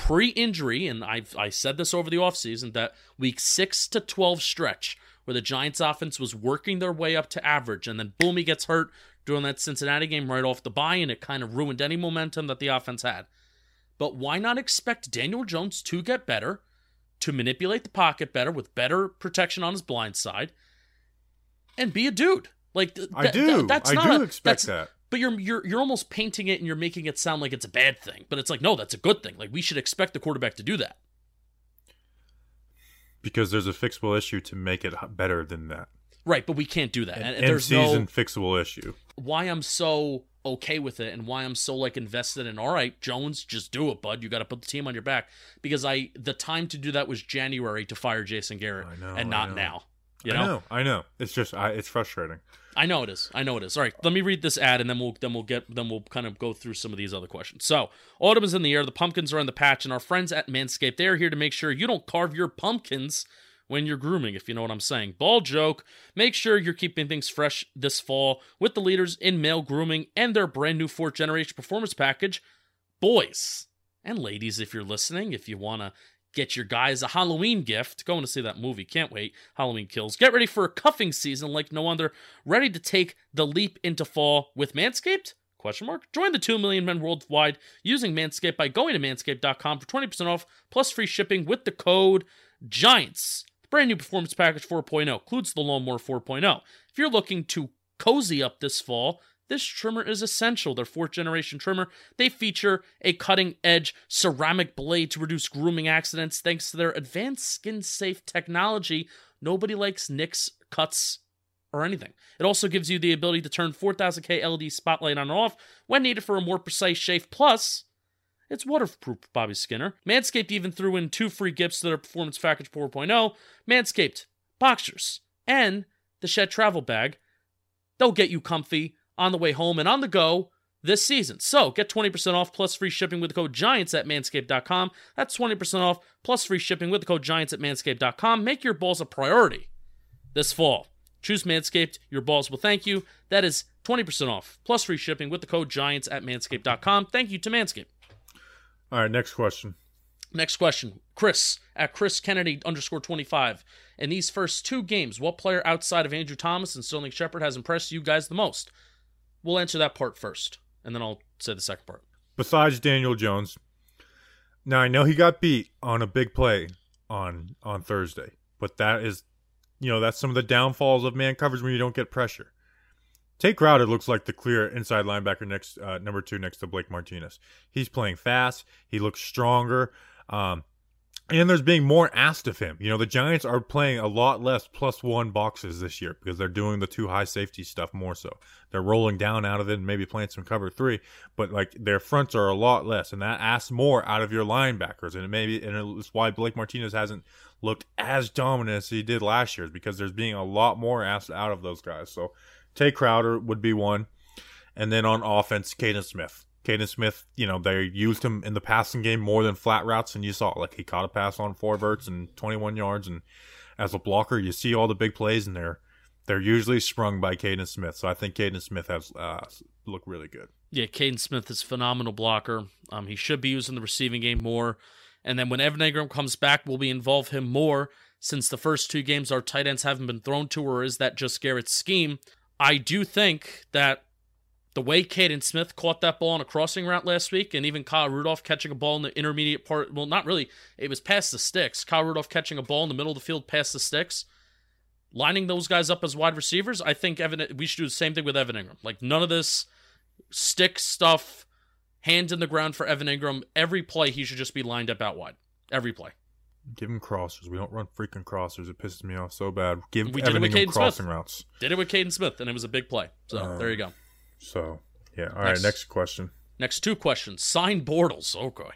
pre injury, and I've, I said this over the offseason, that week 6 to 12 stretch where the Giants offense was working their way up to average, and then boom, he gets hurt during that Cincinnati game right off the bye, and it kind of ruined any momentum that the offense had. But why not expect Daniel Jones to get better, to manipulate the pocket better with better protection on his blind side, and be a dude? Like th- I do. th- that's I not do a- expect that. But you're you're you're almost painting it and you're making it sound like it's a bad thing. But it's like no, that's a good thing. Like we should expect the quarterback to do that. Because there's a fixable issue to make it better than that. Right, but we can't do that. An And, there's season no fixable issue. why I'm so okay with it and why I'm so like invested in all right, Jones, just do it, bud. You got to put the team on your back because I the time to do that was January to fire Jason Garrett I know, and I not now. You I know? know, I know. It's just, I, it's frustrating. I know it is. I know it is. All right, let me read this ad and then we'll then we'll get then we'll kind of go through some of these other questions. So, autumn is in the air, the pumpkins are in the patch, and our friends at Manscaped they are here to make sure you don't carve your pumpkins when you're grooming, if you know what I'm saying. Ball joke. Make sure you're keeping things fresh this fall with the leaders in male grooming and their brand new fourth generation performance package. Boys and ladies, if you're listening, if you wanna get your guys a Halloween gift. Going to see that movie. Can't wait. Halloween Kills. Get ready for a cuffing season like no other. Ready to take the leap into fall with Manscaped? Question mark. Join the 2 million men worldwide using Manscaped by going to manscaped.com for 20% off plus free shipping with the code GIANTS. The brand new performance package 4.0 includes the lawnmower 4.0. If you're looking to cozy up this fall, this trimmer is essential. Their fourth generation trimmer. They feature a cutting edge ceramic blade to reduce grooming accidents thanks to their advanced skin safe technology. Nobody likes nicks, cuts, or anything. It also gives you the ability to turn 4000K LED spotlight on and off when needed for a more precise shave. Plus, it's waterproof, Bobby Skinner. Manscaped even threw in two free gifts to their Performance Package 4.0 Manscaped, Boxers, and the Shed Travel Bag. They'll get you comfy on the way home and on the go this season. So get 20% off plus free shipping with the code GIANTS at manscaped.com. That's 20% off plus free shipping with the code GIANTS at manscaped.com. Make your balls a priority this fall. Choose Manscaped. Your balls will thank you. That is 20% off plus free shipping with the code GIANTS at manscaped.com. Thank you to Manscaped. All right, next question. Next question. Chris at Chris Kennedy underscore 25. In these first two games, what player outside of Andrew Thomas and Sterling Shepard has impressed you guys the most? We'll answer that part first, and then I'll say the second part. Besides Daniel Jones, now I know he got beat on a big play on on Thursday, but that is, you know, that's some of the downfalls of man coverage when you don't get pressure. Tae Crowder looks like the clear inside linebacker next, uh, number two next to Blake Martinez. He's playing fast. He looks stronger. Um, and there's being more asked of him. You know, the Giants are playing a lot less plus one boxes this year because they're doing the two high safety stuff more so. They're rolling down out of it and maybe playing some cover three, but like their fronts are a lot less, and that asks more out of your linebackers. And it maybe and it's why Blake Martinez hasn't looked as dominant as he did last year, because there's being a lot more asked out of those guys. So Tae Crowder would be one, and then on offense, Kaden Smith. Kaden Smith, you know, they used him in the passing game more than flat routes, and you saw like he caught a pass on four verts and 21 yards. And as a blocker, you see all the big plays, and they're they're usually sprung by Kaden Smith. So I think Kaden Smith has uh, looked really good. Yeah, Kaden Smith is a phenomenal blocker. Um, he should be used in the receiving game more. And then when Evan Engram comes back, we'll we involve him more? Since the first two games our tight ends haven't been thrown to, or is that just Garrett's scheme? I do think that the way Kaden Smith caught that ball on a crossing route last week, and even Kyle Rudolph catching a ball in the intermediate part, well, not really, it was past the sticks. Kyle Rudolph catching a ball in the middle of the field past the sticks, lining those guys up as wide receivers. I think Evan, we should do the same thing with Evan Engram. Like none of this stick stuff, hands in the ground for Evan Engram. Every play, he should just be lined up out wide. Every play. Give him crossers. We don't run freaking crossers. It pisses me off so bad. Give We did it Evan with Engram crossing Smith. routes. Did it with Kaden Smith, and it was a big play. So Um, there you go. So yeah. All right. Next. Next question. Next two questions. Sign Bortles. Oh, okay.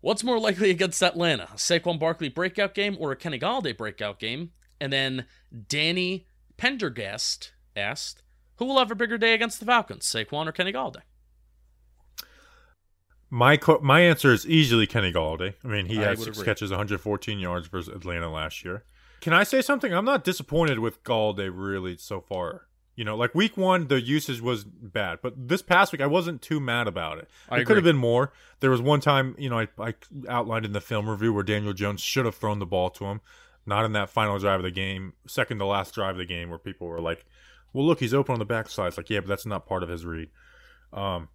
What's more likely against Atlanta? A Saquon Barkley breakout game or a Kenny Golladay breakout game? And then Danny Pendergast asked, who will have a bigger day against the Falcons, Saquon or Kenny Golladay? My co- my answer is easily Kenny Golladay. I mean, he I had six agree. catches, 114 yards versus Atlanta last year. Can I say something? I'm not disappointed with Golladay really so far. You know, like week one, the usage was bad, but this past week, I wasn't too mad about it. I it could have been more. There was one time, you know, I, I outlined in the film review where Daniel Jones should have thrown the ball to him, not in that final drive of the game, second to last drive of the game, where people were like, "Well, look, he's open on the backside." It's like, yeah, but that's not part of his read. Um,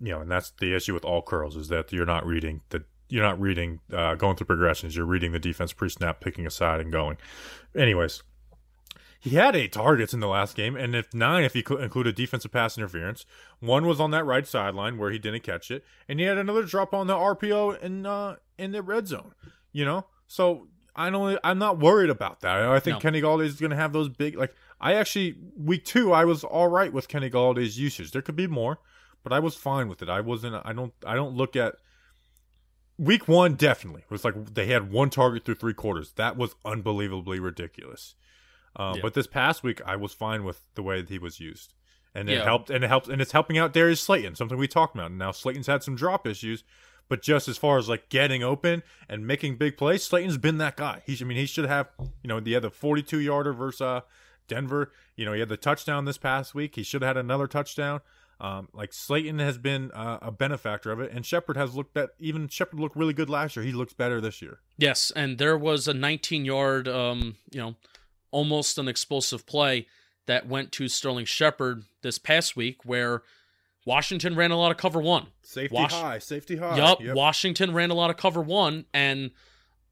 you know, and that's the issue with all curls is that you're not reading the you're not reading uh, going through progressions. You're reading the defense pre-snap, picking a side, and going. Anyways, he had eight targets in the last game, and if nine if you cl- included defensive pass interference. One was on that right sideline where he didn't catch it, and he had another drop on the RPO in uh, in the red zone. You know, so I don't. I'm not worried about that. I think No. Kenny Golladay is going to have those big. Like I actually week two, I was all right with Kenny Golladay's usage. There could be more, but I was fine with it. I wasn't. I don't. I don't look at week one. Definitely it was like they had one target through three quarters. That was unbelievably ridiculous. Um, Yeah. But this past week, I was fine with the way that he was used, and it Yeah. helped. And it helps, And it's helping out Darius Slayton, something we talked about. Now Slayton's had some drop issues, but just as far as like getting open and making big plays, Slayton's been that guy. He, I mean, he should have. You know, he had the 42 yarder versus uh, Denver. You know, he had the touchdown this past week. He should have had another touchdown. Um, like Slayton has been uh, a benefactor of it, and Shepard has looked at even Shepard looked really good last year. He looks better this year. Yes, and there was a 19 yard, um, you know, almost an explosive play that went to Sterling Shepard this past week where Washington ran a lot of cover one. Safety Wash- high, safety high. Yup, Washington ran a lot of cover one, and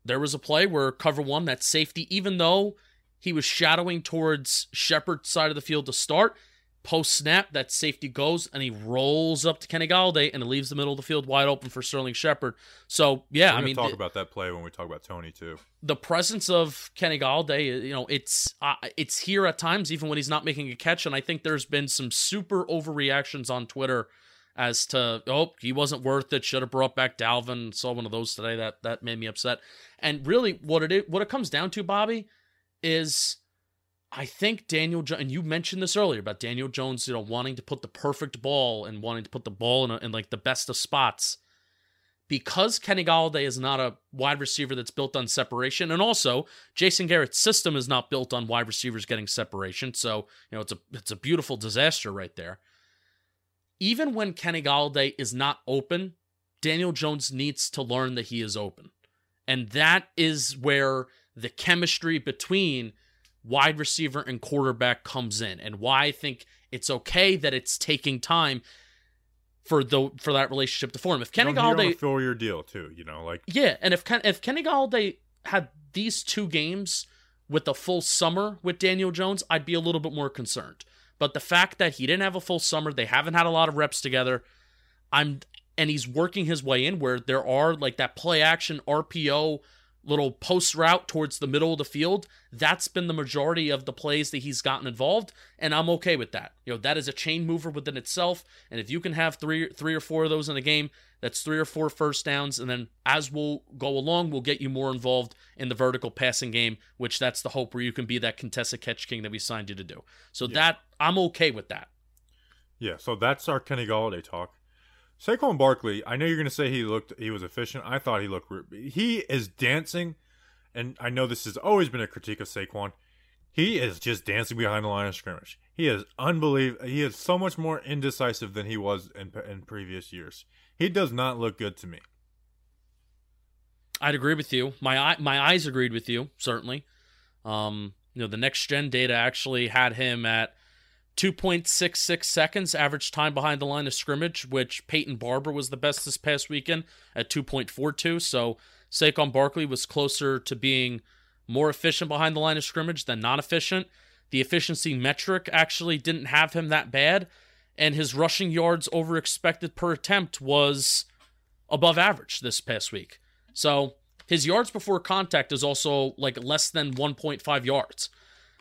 there was a play where cover one, that safety, even though he was shadowing towards Shepard's side of the field to start, post snap, that safety goes and he rolls up to Kenny Golladay and it leaves the middle of the field wide open for Sterling Shepard. So yeah, I mean, talk the- about that play when we talk about Toney too. the presence of Kenny Golladay, you know, it's uh, it's here at times, even when he's not making a catch. And I think there's been some super overreactions on Twitter as to oh he wasn't worth it, should have brought back Dalvin. Saw one of those today that that made me upset. And really, what it is, what it comes down to, Bobby, is I think Daniel jo- and you mentioned this earlier about Daniel Jones, you know, wanting to put the perfect ball and wanting to put the ball in, a, in like the best of spots because Kenny Golladay is not a wide receiver that's built on separation, and also Jason Garrett's system is not built on wide receivers getting separation. So you know it's a it's a beautiful disaster right there. Even when Kenny Golladay is not open, Daniel Jones needs to learn that he is open, and that is where the chemistry between wide receiver and quarterback comes in, and why I think it's okay that it's taking time for the for that relationship to form. If Kenny You know, you're on Golladay four year deal too. You know, like yeah, and if Ken, if Kenny Golladay had these two games with a full summer with Daniel Jones, I'd be a little bit more concerned. But the fact that he didn't have a full summer, they haven't had a lot of reps together. I'm and he's working his way in where there are like that play action RPO little post route towards the middle of the field. That's been the majority of the plays that he's gotten involved, and I'm okay with that. You know, that is a chain mover within itself. And if you can have three three or four of those in a game, that's three or four first downs, and then as we'll go along, we'll get you more involved in the vertical passing game, which that's the hope where you can be that contested catch king that we signed you to do. So that I'm okay with that. yeah. So that's our Kenny Golladay talk. Saquon Barkley, I know you're going to say he looked he was efficient. I thought he looked he is dancing, and I know this has always been a critique of Saquon. He is just dancing behind the line of scrimmage. He is unbelievable. He is so much more indecisive than he was in in previous years. He does not look good to me. I'd agree with you. My my eyes agreed with you certainly. Um, you know, the next gen data actually had him at 2.66 seconds average time behind the line of scrimmage, which Peyton Barber was the best this past weekend at 2.42. So Saquon Barkley was closer to being more efficient behind the line of scrimmage than not efficient. The efficiency metric actually didn't have him that bad, and his rushing yards over expected per attempt was above average this past week. So his yards before contact is also like less than 1.5 yards.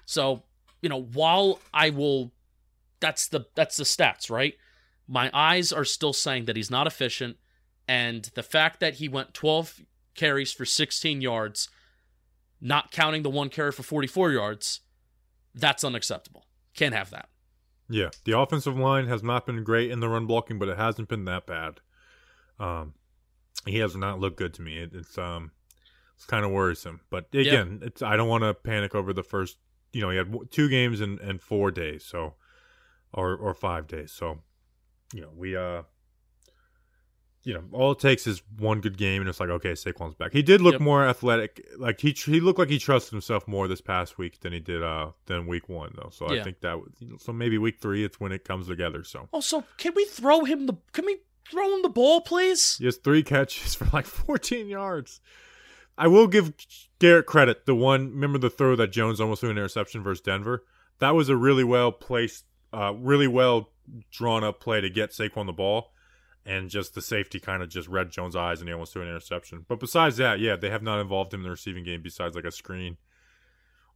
So, you know, while I will that's the that's the stats, right? My eyes are still saying that he's not efficient and the fact that he went 12 carries for 16 yards, not counting the one carry for 44 yards, that's unacceptable. Can't have that. Yeah, the offensive line has not been great in the run blocking, but it hasn't been that bad. Um, he has not looked good to me. It, it's um, it's kind of worrisome. But again, it's I don't want to panic over the first. You know, he had two games in, in four days, so or or five days. So, you know, we uh, you know, all it takes is one good game, and it's like okay, Saquon's back. He did look Yep. more athletic. Like he he looked like he trusted himself more this past week than he did uh than week one though. So Yeah. I think that was, you know, so maybe week three it's when it comes together. So. Also, can we throw him the? Can we throw him the ball, please? He has three catches [laughs] for like 14 yards. I will give Garrett credit. The one, remember the throw that Jones almost threw an interception versus Denver? That was a really well placed, uh, really well drawn up play to get Saquon the ball. And just the safety kind of just read Jones' eyes and he almost threw an interception. But besides that, yeah, they have not involved him in the receiving game besides like a screen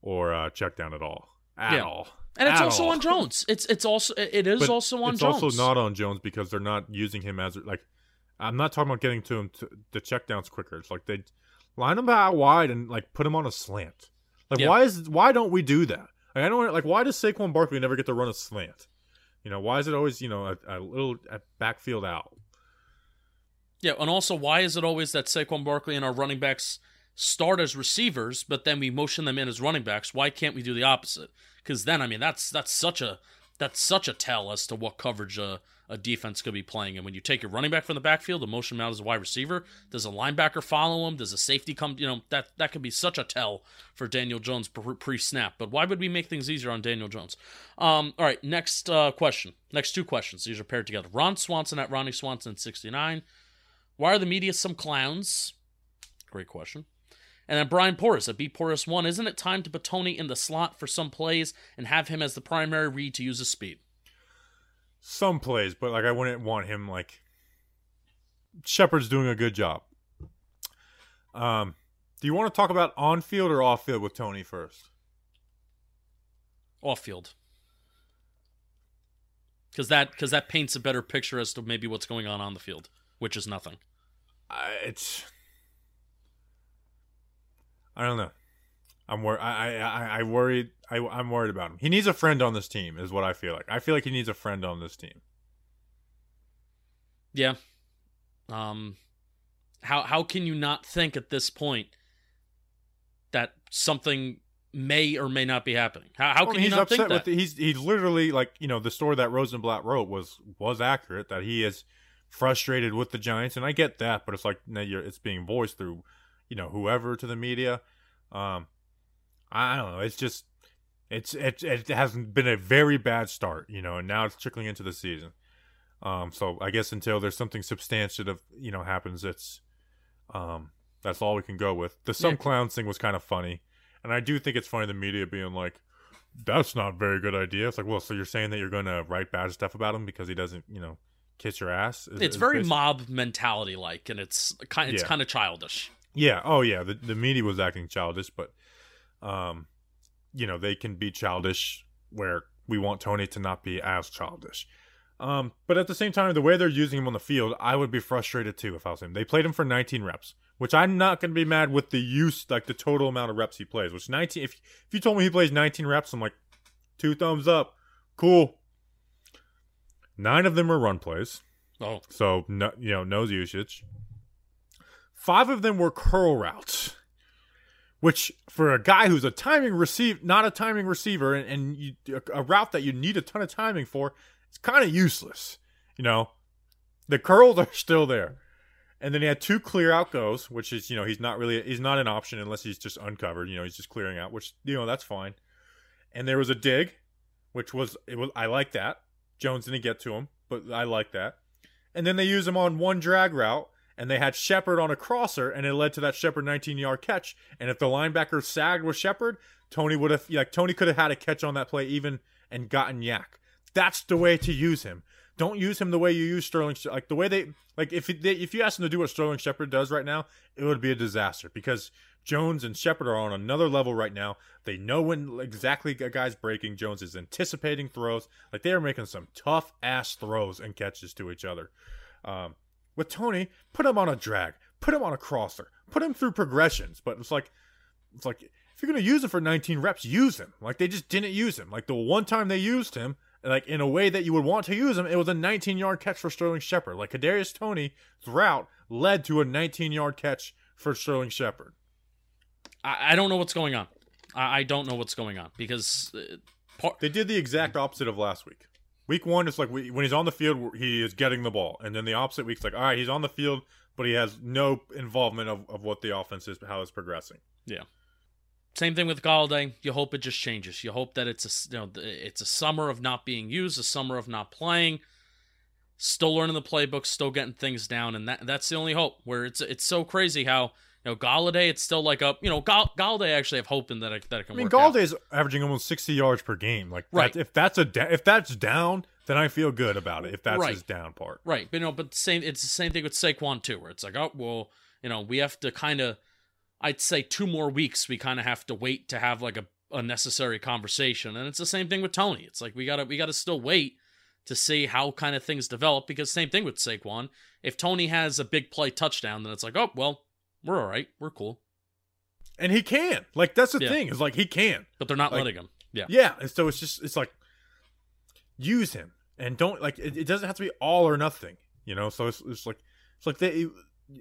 or uh, check down at all. At Yeah. all. And it's At also all. on Jones. It's it's also it is But also on Jones. it's Jones. also not on Jones because they're not using him as like. I'm not talking about getting to him to the checkdowns quicker. It's like they line him out wide and like put him on a slant. Like Yeah. why is why don't we do that? I don't like why does Saquon Barkley never get to run a slant? You know why is it always you know a, a little a backfield out? Yeah, and also why is it always that Saquon Barkley and our running backs start as receivers, but then we motion them in as running backs? Why can't we do the opposite? Because then, I mean, that's that's such a that's such a tell as to what coverage a, a defense could be playing. And when you take your running back from the backfield and motion out as a wide receiver, does a linebacker follow him? Does a safety come? You know that that could be such a tell for Daniel Jones pre snap. But why would we make things easier on Daniel Jones? Um, all right, next uh, question. Next two questions. These are paired together. Ron Swanson at Ronnie Swanson sixty nine. Why are the media some clowns? Great question. And then Brian Porras at B Porras one. Isn't it time to put Toney in the slot for some plays and have him as the primary read to use his speed? Some plays, but like I wouldn't want him like. Shepard's doing a good job. Um, do you want to talk about on field or off field with Toney first? Off field. Because that because that paints a better picture as to maybe what's going on on the field, which is nothing. I it's I don't know. I'm wor- I I I, I worried. I I'm worried about him. He needs a friend on this team, is what I feel like. I feel like he needs a friend on this team. Yeah. Um how how can you not think at this point that something may or may not be happening? How, how Well, can you not upset think that? with the, he's he's literally like you know the story that Rosenblatt wrote was was accurate that he is frustrated with the Giants, and I get that, but it's like it's being voiced through you know whoever to the media. Um, I don't know. It's just it's it it hasn't been a very bad start, you know, and now it's trickling into the season. Um, so I guess until there's something substantive, you know, happens, it's um, that's all we can go with. The some Yeah. clowns thing was kind of funny, and I do think it's funny the media being like, "That's not a very good idea." It's like, well, so you're saying that you're going to write bad stuff about him because he doesn't, you know, kiss your ass? Is- it's is very basi- mob mentality like and it's kind it's Yeah. kind of childish. Yeah. Oh, yeah. The the media was acting childish, but um, you know, they can be childish where we want Toney to not be as childish. Um, but at the same time, the way they're using him on the field, I would be frustrated too if I was him. They played him for 19 reps, which I'm not going to be mad with the use, like the total amount of reps he plays. Which 19, if if you told me he plays 19 reps, I'm like, two thumbs up, cool. Nine of them are run plays. Oh, So no, you know, nose usage. Five of them were curl routes, which for a guy who's a timing receive, not a timing receiver, and, and you, a, a route that you need a ton of timing for, it's kind of useless. You know, the curls [laughs] are still there, and then he had two clear out goes, which is you know he's not really he's not an option unless he's just uncovered. You know, he's just clearing out, which you know that's fine. And there was a dig, which was it was I like that. Jones didn't get to him, but I like that and then they use him on one drag route and they had Shepard on a crosser and it led to that Shepard 19 yard catch and if the linebacker sagged with Shepard Toney would have like Toney could have had a catch on that play even and gotten yak that's the way to use him don't use him the way you use Sterling like the way they like if they, if you ask him to do what Sterling Shepard does right now it would be a disaster because Jones and Shepard are on another level right now. They know when exactly a guy's breaking. Jones is anticipating throws. Like they are making some tough ass throws and catches to each other. Um, with Toney, put him on a drag, put him on a crosser, put him through progressions. But it's like, it's like if you're gonna use him for 19 reps, use him. Like they just didn't use him. Like the one time they used him, like in a way that you would want to use him. It was a 19 yard catch for Sterling Shepard. Like Kadarius Toney throughout led to a 19 yard catch for Sterling Shepard. I, I don't know what's going on. I, I don't know what's going on because uh, They did the exact opposite of last week. Week one, it's like we, when he's on the field, he is getting the ball, and then the opposite week's like, all right, he's on the field, but he has no involvement of, of what the offense is, how it's progressing. Yeah. Same thing with Golladay. You hope it just changes. You hope that it's a you know it's a summer of not being used, a summer of not playing. Still learning the playbook, still getting things down, and that that's the only hope. Where it's it's so crazy how you know Golladay, it's still like a you know Gall- Golladay actually have hope in that it, that it can I mean, work. out. Averaging almost 60 yards per game. Like, Right. that, if that's a da- if that's down, then I feel good about it. If that's Right. his down part, Right, but you know, but the same. It's the same thing with Saquon too, where it's like, oh well, you know, we have to kind of, I'd say two more weeks. We kind of have to wait to have like a, a necessary conversation, and it's the same thing with Toney. It's like we gotta we gotta still wait to see how kind of things develop because same thing with Saquon. If Toney has a big play touchdown, then it's like, oh well, we're all right, we're cool, and he can. Like, that's the Yeah. thing is like he can. but they're not Like- letting him. Yeah, Yeah, and so it's just it's like use him and don't like it, it doesn't have to be all or nothing, you know. So it's, it's like it's like they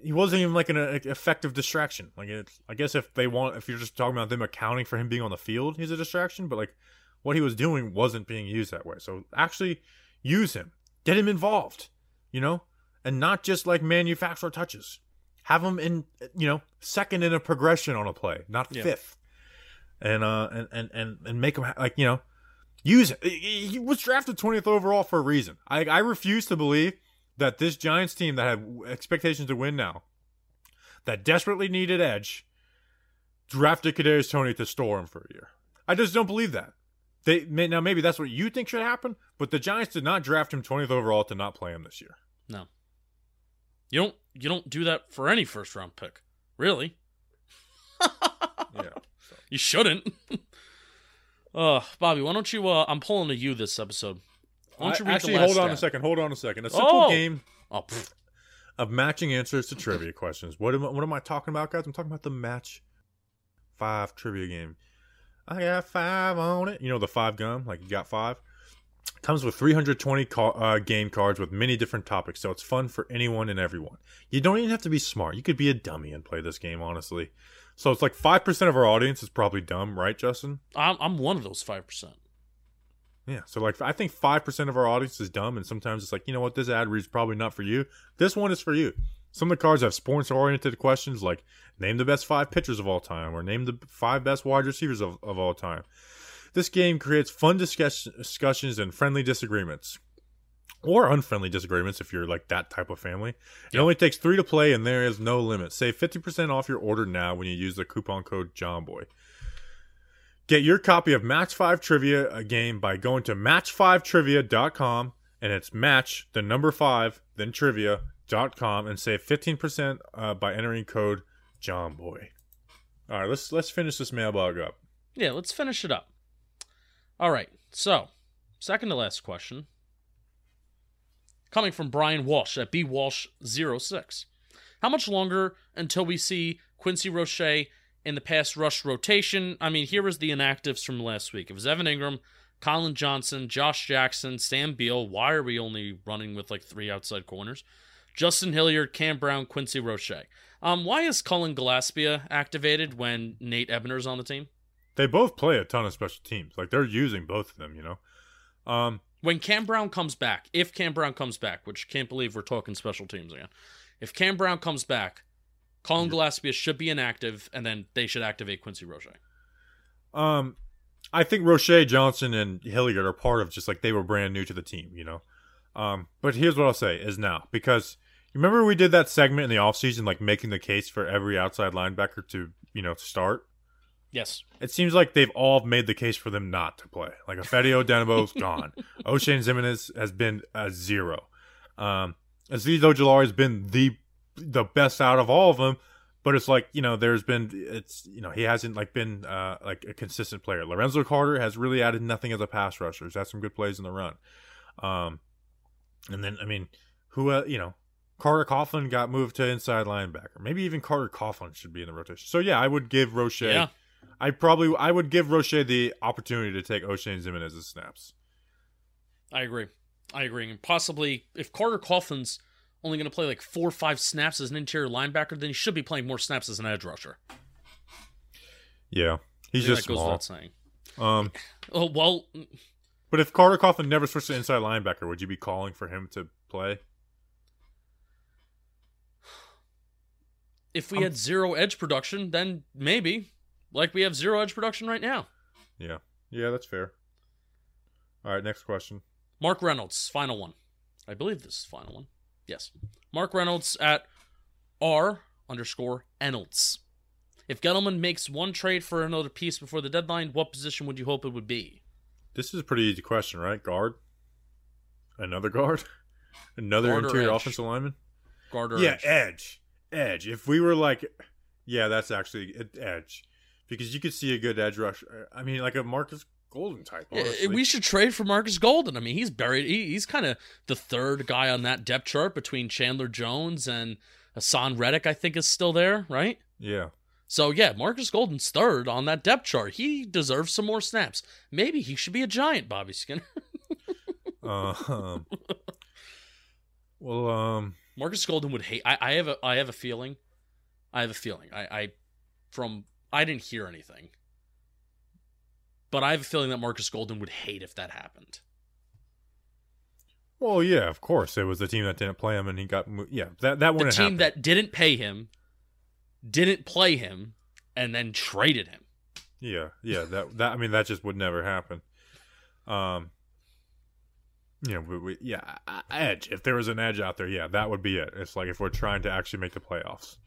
he wasn't even like an uh, effective distraction. Like it's I guess if they want if you're just talking about them accounting for him being on the field, he's a distraction. But like what he was doing wasn't being used that way. So actually use him, get him involved, you know, and not just like manufacture touches. Have him in you know second in a progression on a play, not Yeah. fifth and uh and and and, and make him ha- like you know use it. He was drafted 20th overall for a reason. I I refuse to believe that this Giants team that had expectations to win now, that desperately needed edge, drafted Kadarius Toney to store him for a year. I just don't believe that. They may, now maybe that's what you think should happen, but the Giants did not draft him 20th overall to not play him this year. no, you don't you don't do that for any first round pick, really. Yeah. [laughs] You shouldn't. [laughs] uh, Bobby, why don't you? Uh, I'm pulling to you this episode. Why don't you I- read actually, the last hold on a second. Hold on a second. A simple Oh! game Oh, pfft. of matching answers to trivia questions. What am I, what am I talking about, guys? I'm talking about the match five trivia game. I got five on it. You know the five gum, like you got five. Comes with 320 ca- uh, game cards with many different topics, so it's fun for anyone and everyone. You don't even have to be smart. You could be a dummy and play this game, honestly. So it's like five percent of our audience is probably dumb, right, Justin? I'm I'm one of those five percent. Yeah. So like I think five percent of our audience is dumb, and sometimes it's like, you know what, this ad read's probably not for you. This one is for you. Some of the cards have sports oriented questions like name the best five pitchers of all time or name the five best wide receivers of, of all time. This game creates fun discuss- discussions and friendly disagreements. Or unfriendly disagreements if you're like that type of family. It only takes three to play and there is no limit. Save 50% off your order now when you use the coupon code JOHNBOY. Get your copy of Match 5 Trivia a game by going to match5trivia.com and it's match the number 5 then trivia.com and save 15% uh, by entering code JOHNBOY. All right, let's let's finish this mailbag up. Yeah, let's finish it up. All right. So, second to last question. Coming from Brian Walsh at bwalsh06. How much longer until we see Quincy Roche in the pass rush rotation? I mean, here was the inactives from last week. It was Evan Engram, Collin Johnson, Josh Jackson, Sam Beal. Why are we only running with like three outside corners? Justin Hilliard, Cam Brown, Quincy Roche. Um, why is Cullen Gillespie activated when Nate Ebner's on the team? They both play a ton of special teams. Like they're using both of them, you know. Um, when Cam Brown comes back, if Cam Brown comes back, which can't believe we're talking special teams again. If Cam Brown comes back, Cullen Gillespie should be inactive, and then they should activate Quincy Roche. Um, I think Roche Johnson and Hilliard are part of just like they were brand new to the team, you know. Um, but here's what I'll say is now because you remember we did that segment in the offseason, like making the case for every outside linebacker to you know start. Yes. It seems like they've all made the case for them not to play. Like Ifeadi Odenigbo's [laughs] gone. Oshane Ximines has been a zero. Um, Azeez Ojulari has been the the best out of all of them, but it's like you know there's been it's you know he hasn't like been uh, like a consistent player. Lorenzo Carter has really added nothing as a pass rusher. He's had some good plays in the run. Um, and then I mean who uh, you know Carter Coughlin got moved to inside linebacker. Maybe even Carter Coughlin should be in the rotation. So yeah, I would give Roche. Yeah. I probably I would give Roche the opportunity to take Oshane Ximines's snaps. I agree. I agree. And possibly if Carter Coughlin's only going to play like four or five snaps as an interior linebacker, then he should be playing more snaps as an edge rusher. Yeah, he's just that goes small. without saying. Um, [laughs] Oh well, but if Carter Coughlin never switched to inside linebacker, would you be calling for him to play? [sighs] if we had zero edge production, then maybe. Like we have zero edge production right now. Yeah, yeah, that's fair. All right, next question. Mark Reynolds, final one. I believe this is the final one. Yes. Mark Reynolds at R underscore Reynolds. If Gettleman makes one trade for another piece before the deadline, what position would you hope it would be? This is a pretty easy question, right? Guard, another guard, [laughs] another Guard interior edge? offensive lineman. Guard or yeah, edge? edge, edge. If we were like, yeah, that's actually edge, because you could see a good edge rush. I mean, like a Marcus Golden type. Yeah, Honestly. we should trade for Marcus Golden. I mean, he's buried. He, he's kind of the third guy on that depth chart between Chandler Jones and Haason Reddick. I think is still there, right? yeah, So yeah, Marcus Golden's third on that depth chart. He deserves some more snaps. Maybe he should be a giant, Bobby Skinner. uh, [laughs] um, well, um, Marcus Golden would hate. I, I have a. I have a feeling. I have a feeling. I, I from. I didn't hear anything, but I have a feeling that Marcus Golden would hate if that happened. well, yeah, of course, it was the team that didn't play him, and he got, mo- yeah, that that have. The team that didn't pay him, didn't play him, and then traded him. Yeah, yeah. That that I mean that just would never happen. Um, you know, we, we, yeah, edge. If there was an edge out there, yeah, that would be it. It's like if we're trying to actually make the playoffs,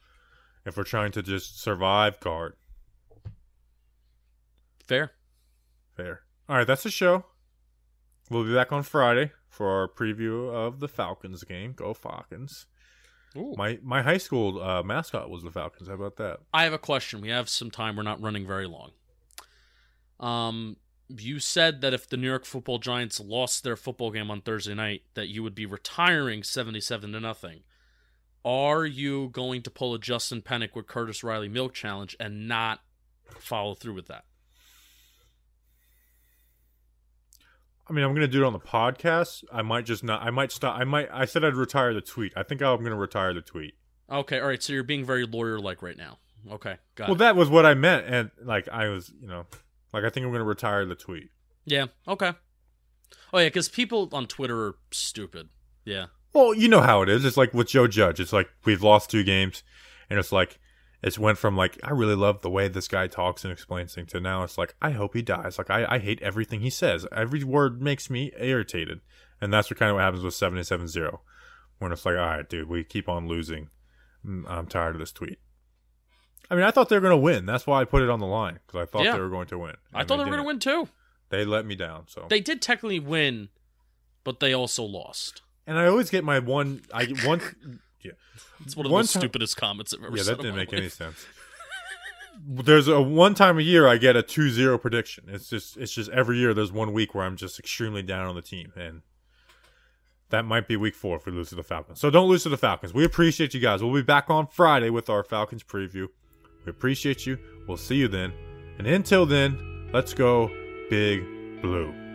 if we're trying to just survive, guard. Fair. Fair. All right, that's the show. We'll be back on Friday for our preview of the Falcons game. Go Falcons! Ooh. My my high school uh, mascot was the Falcons. How about that? I have a question. We have some time. We're not running very long. Um, you said that if the New York Football Giants lost their football game on Thursday night, that you would be retiring seventy-seven to nothing. Are you going to pull a Justin Penik with Curtis Riley milk challenge and not follow through with that? I mean, I'm gonna do it on the podcast. I might just not. I might stop. I might. I said I'd retire the tweet. I think I'm gonna retire the tweet. Okay, all right. So you're being very lawyer-like right now. Okay, got Well, it. that was what I meant, and like I was, you know, like I think I'm gonna retire the tweet. Yeah. Okay. Oh yeah, because people on Twitter are stupid. Yeah. Well, you know how it is. It's like with Joe Judge. It's like we've lost two games, and it's like it's went from like I really love the way this guy talks and explains things to now it's like I hope he dies. Like I, I hate everything he says. Every word makes me irritated, and that's what kind of what happens with seventy seven zero, when it's like all right, dude, we keep on losing. Mm, I'm tired of this tweet. I mean, I thought they were going to win. That's why I put it on the line because I thought Yeah. they were going to win. I thought they were going to win too. They let me down. So They did technically win, but they also lost. and I always get my one. I one. It's one of One the ti- stupidest comments I've ever yeah, that didn't make any sense. [laughs] There's a one time a year I get a 2-0 prediction. It's just it's just every year there's one week where I'm just extremely down on the team and that might be week 4 if we lose to the Falcons. So don't lose to the Falcons. We appreciate you guys. We'll be back on Friday with our Falcons preview. We appreciate you. We'll see you then. And until then, let's go Big Blue.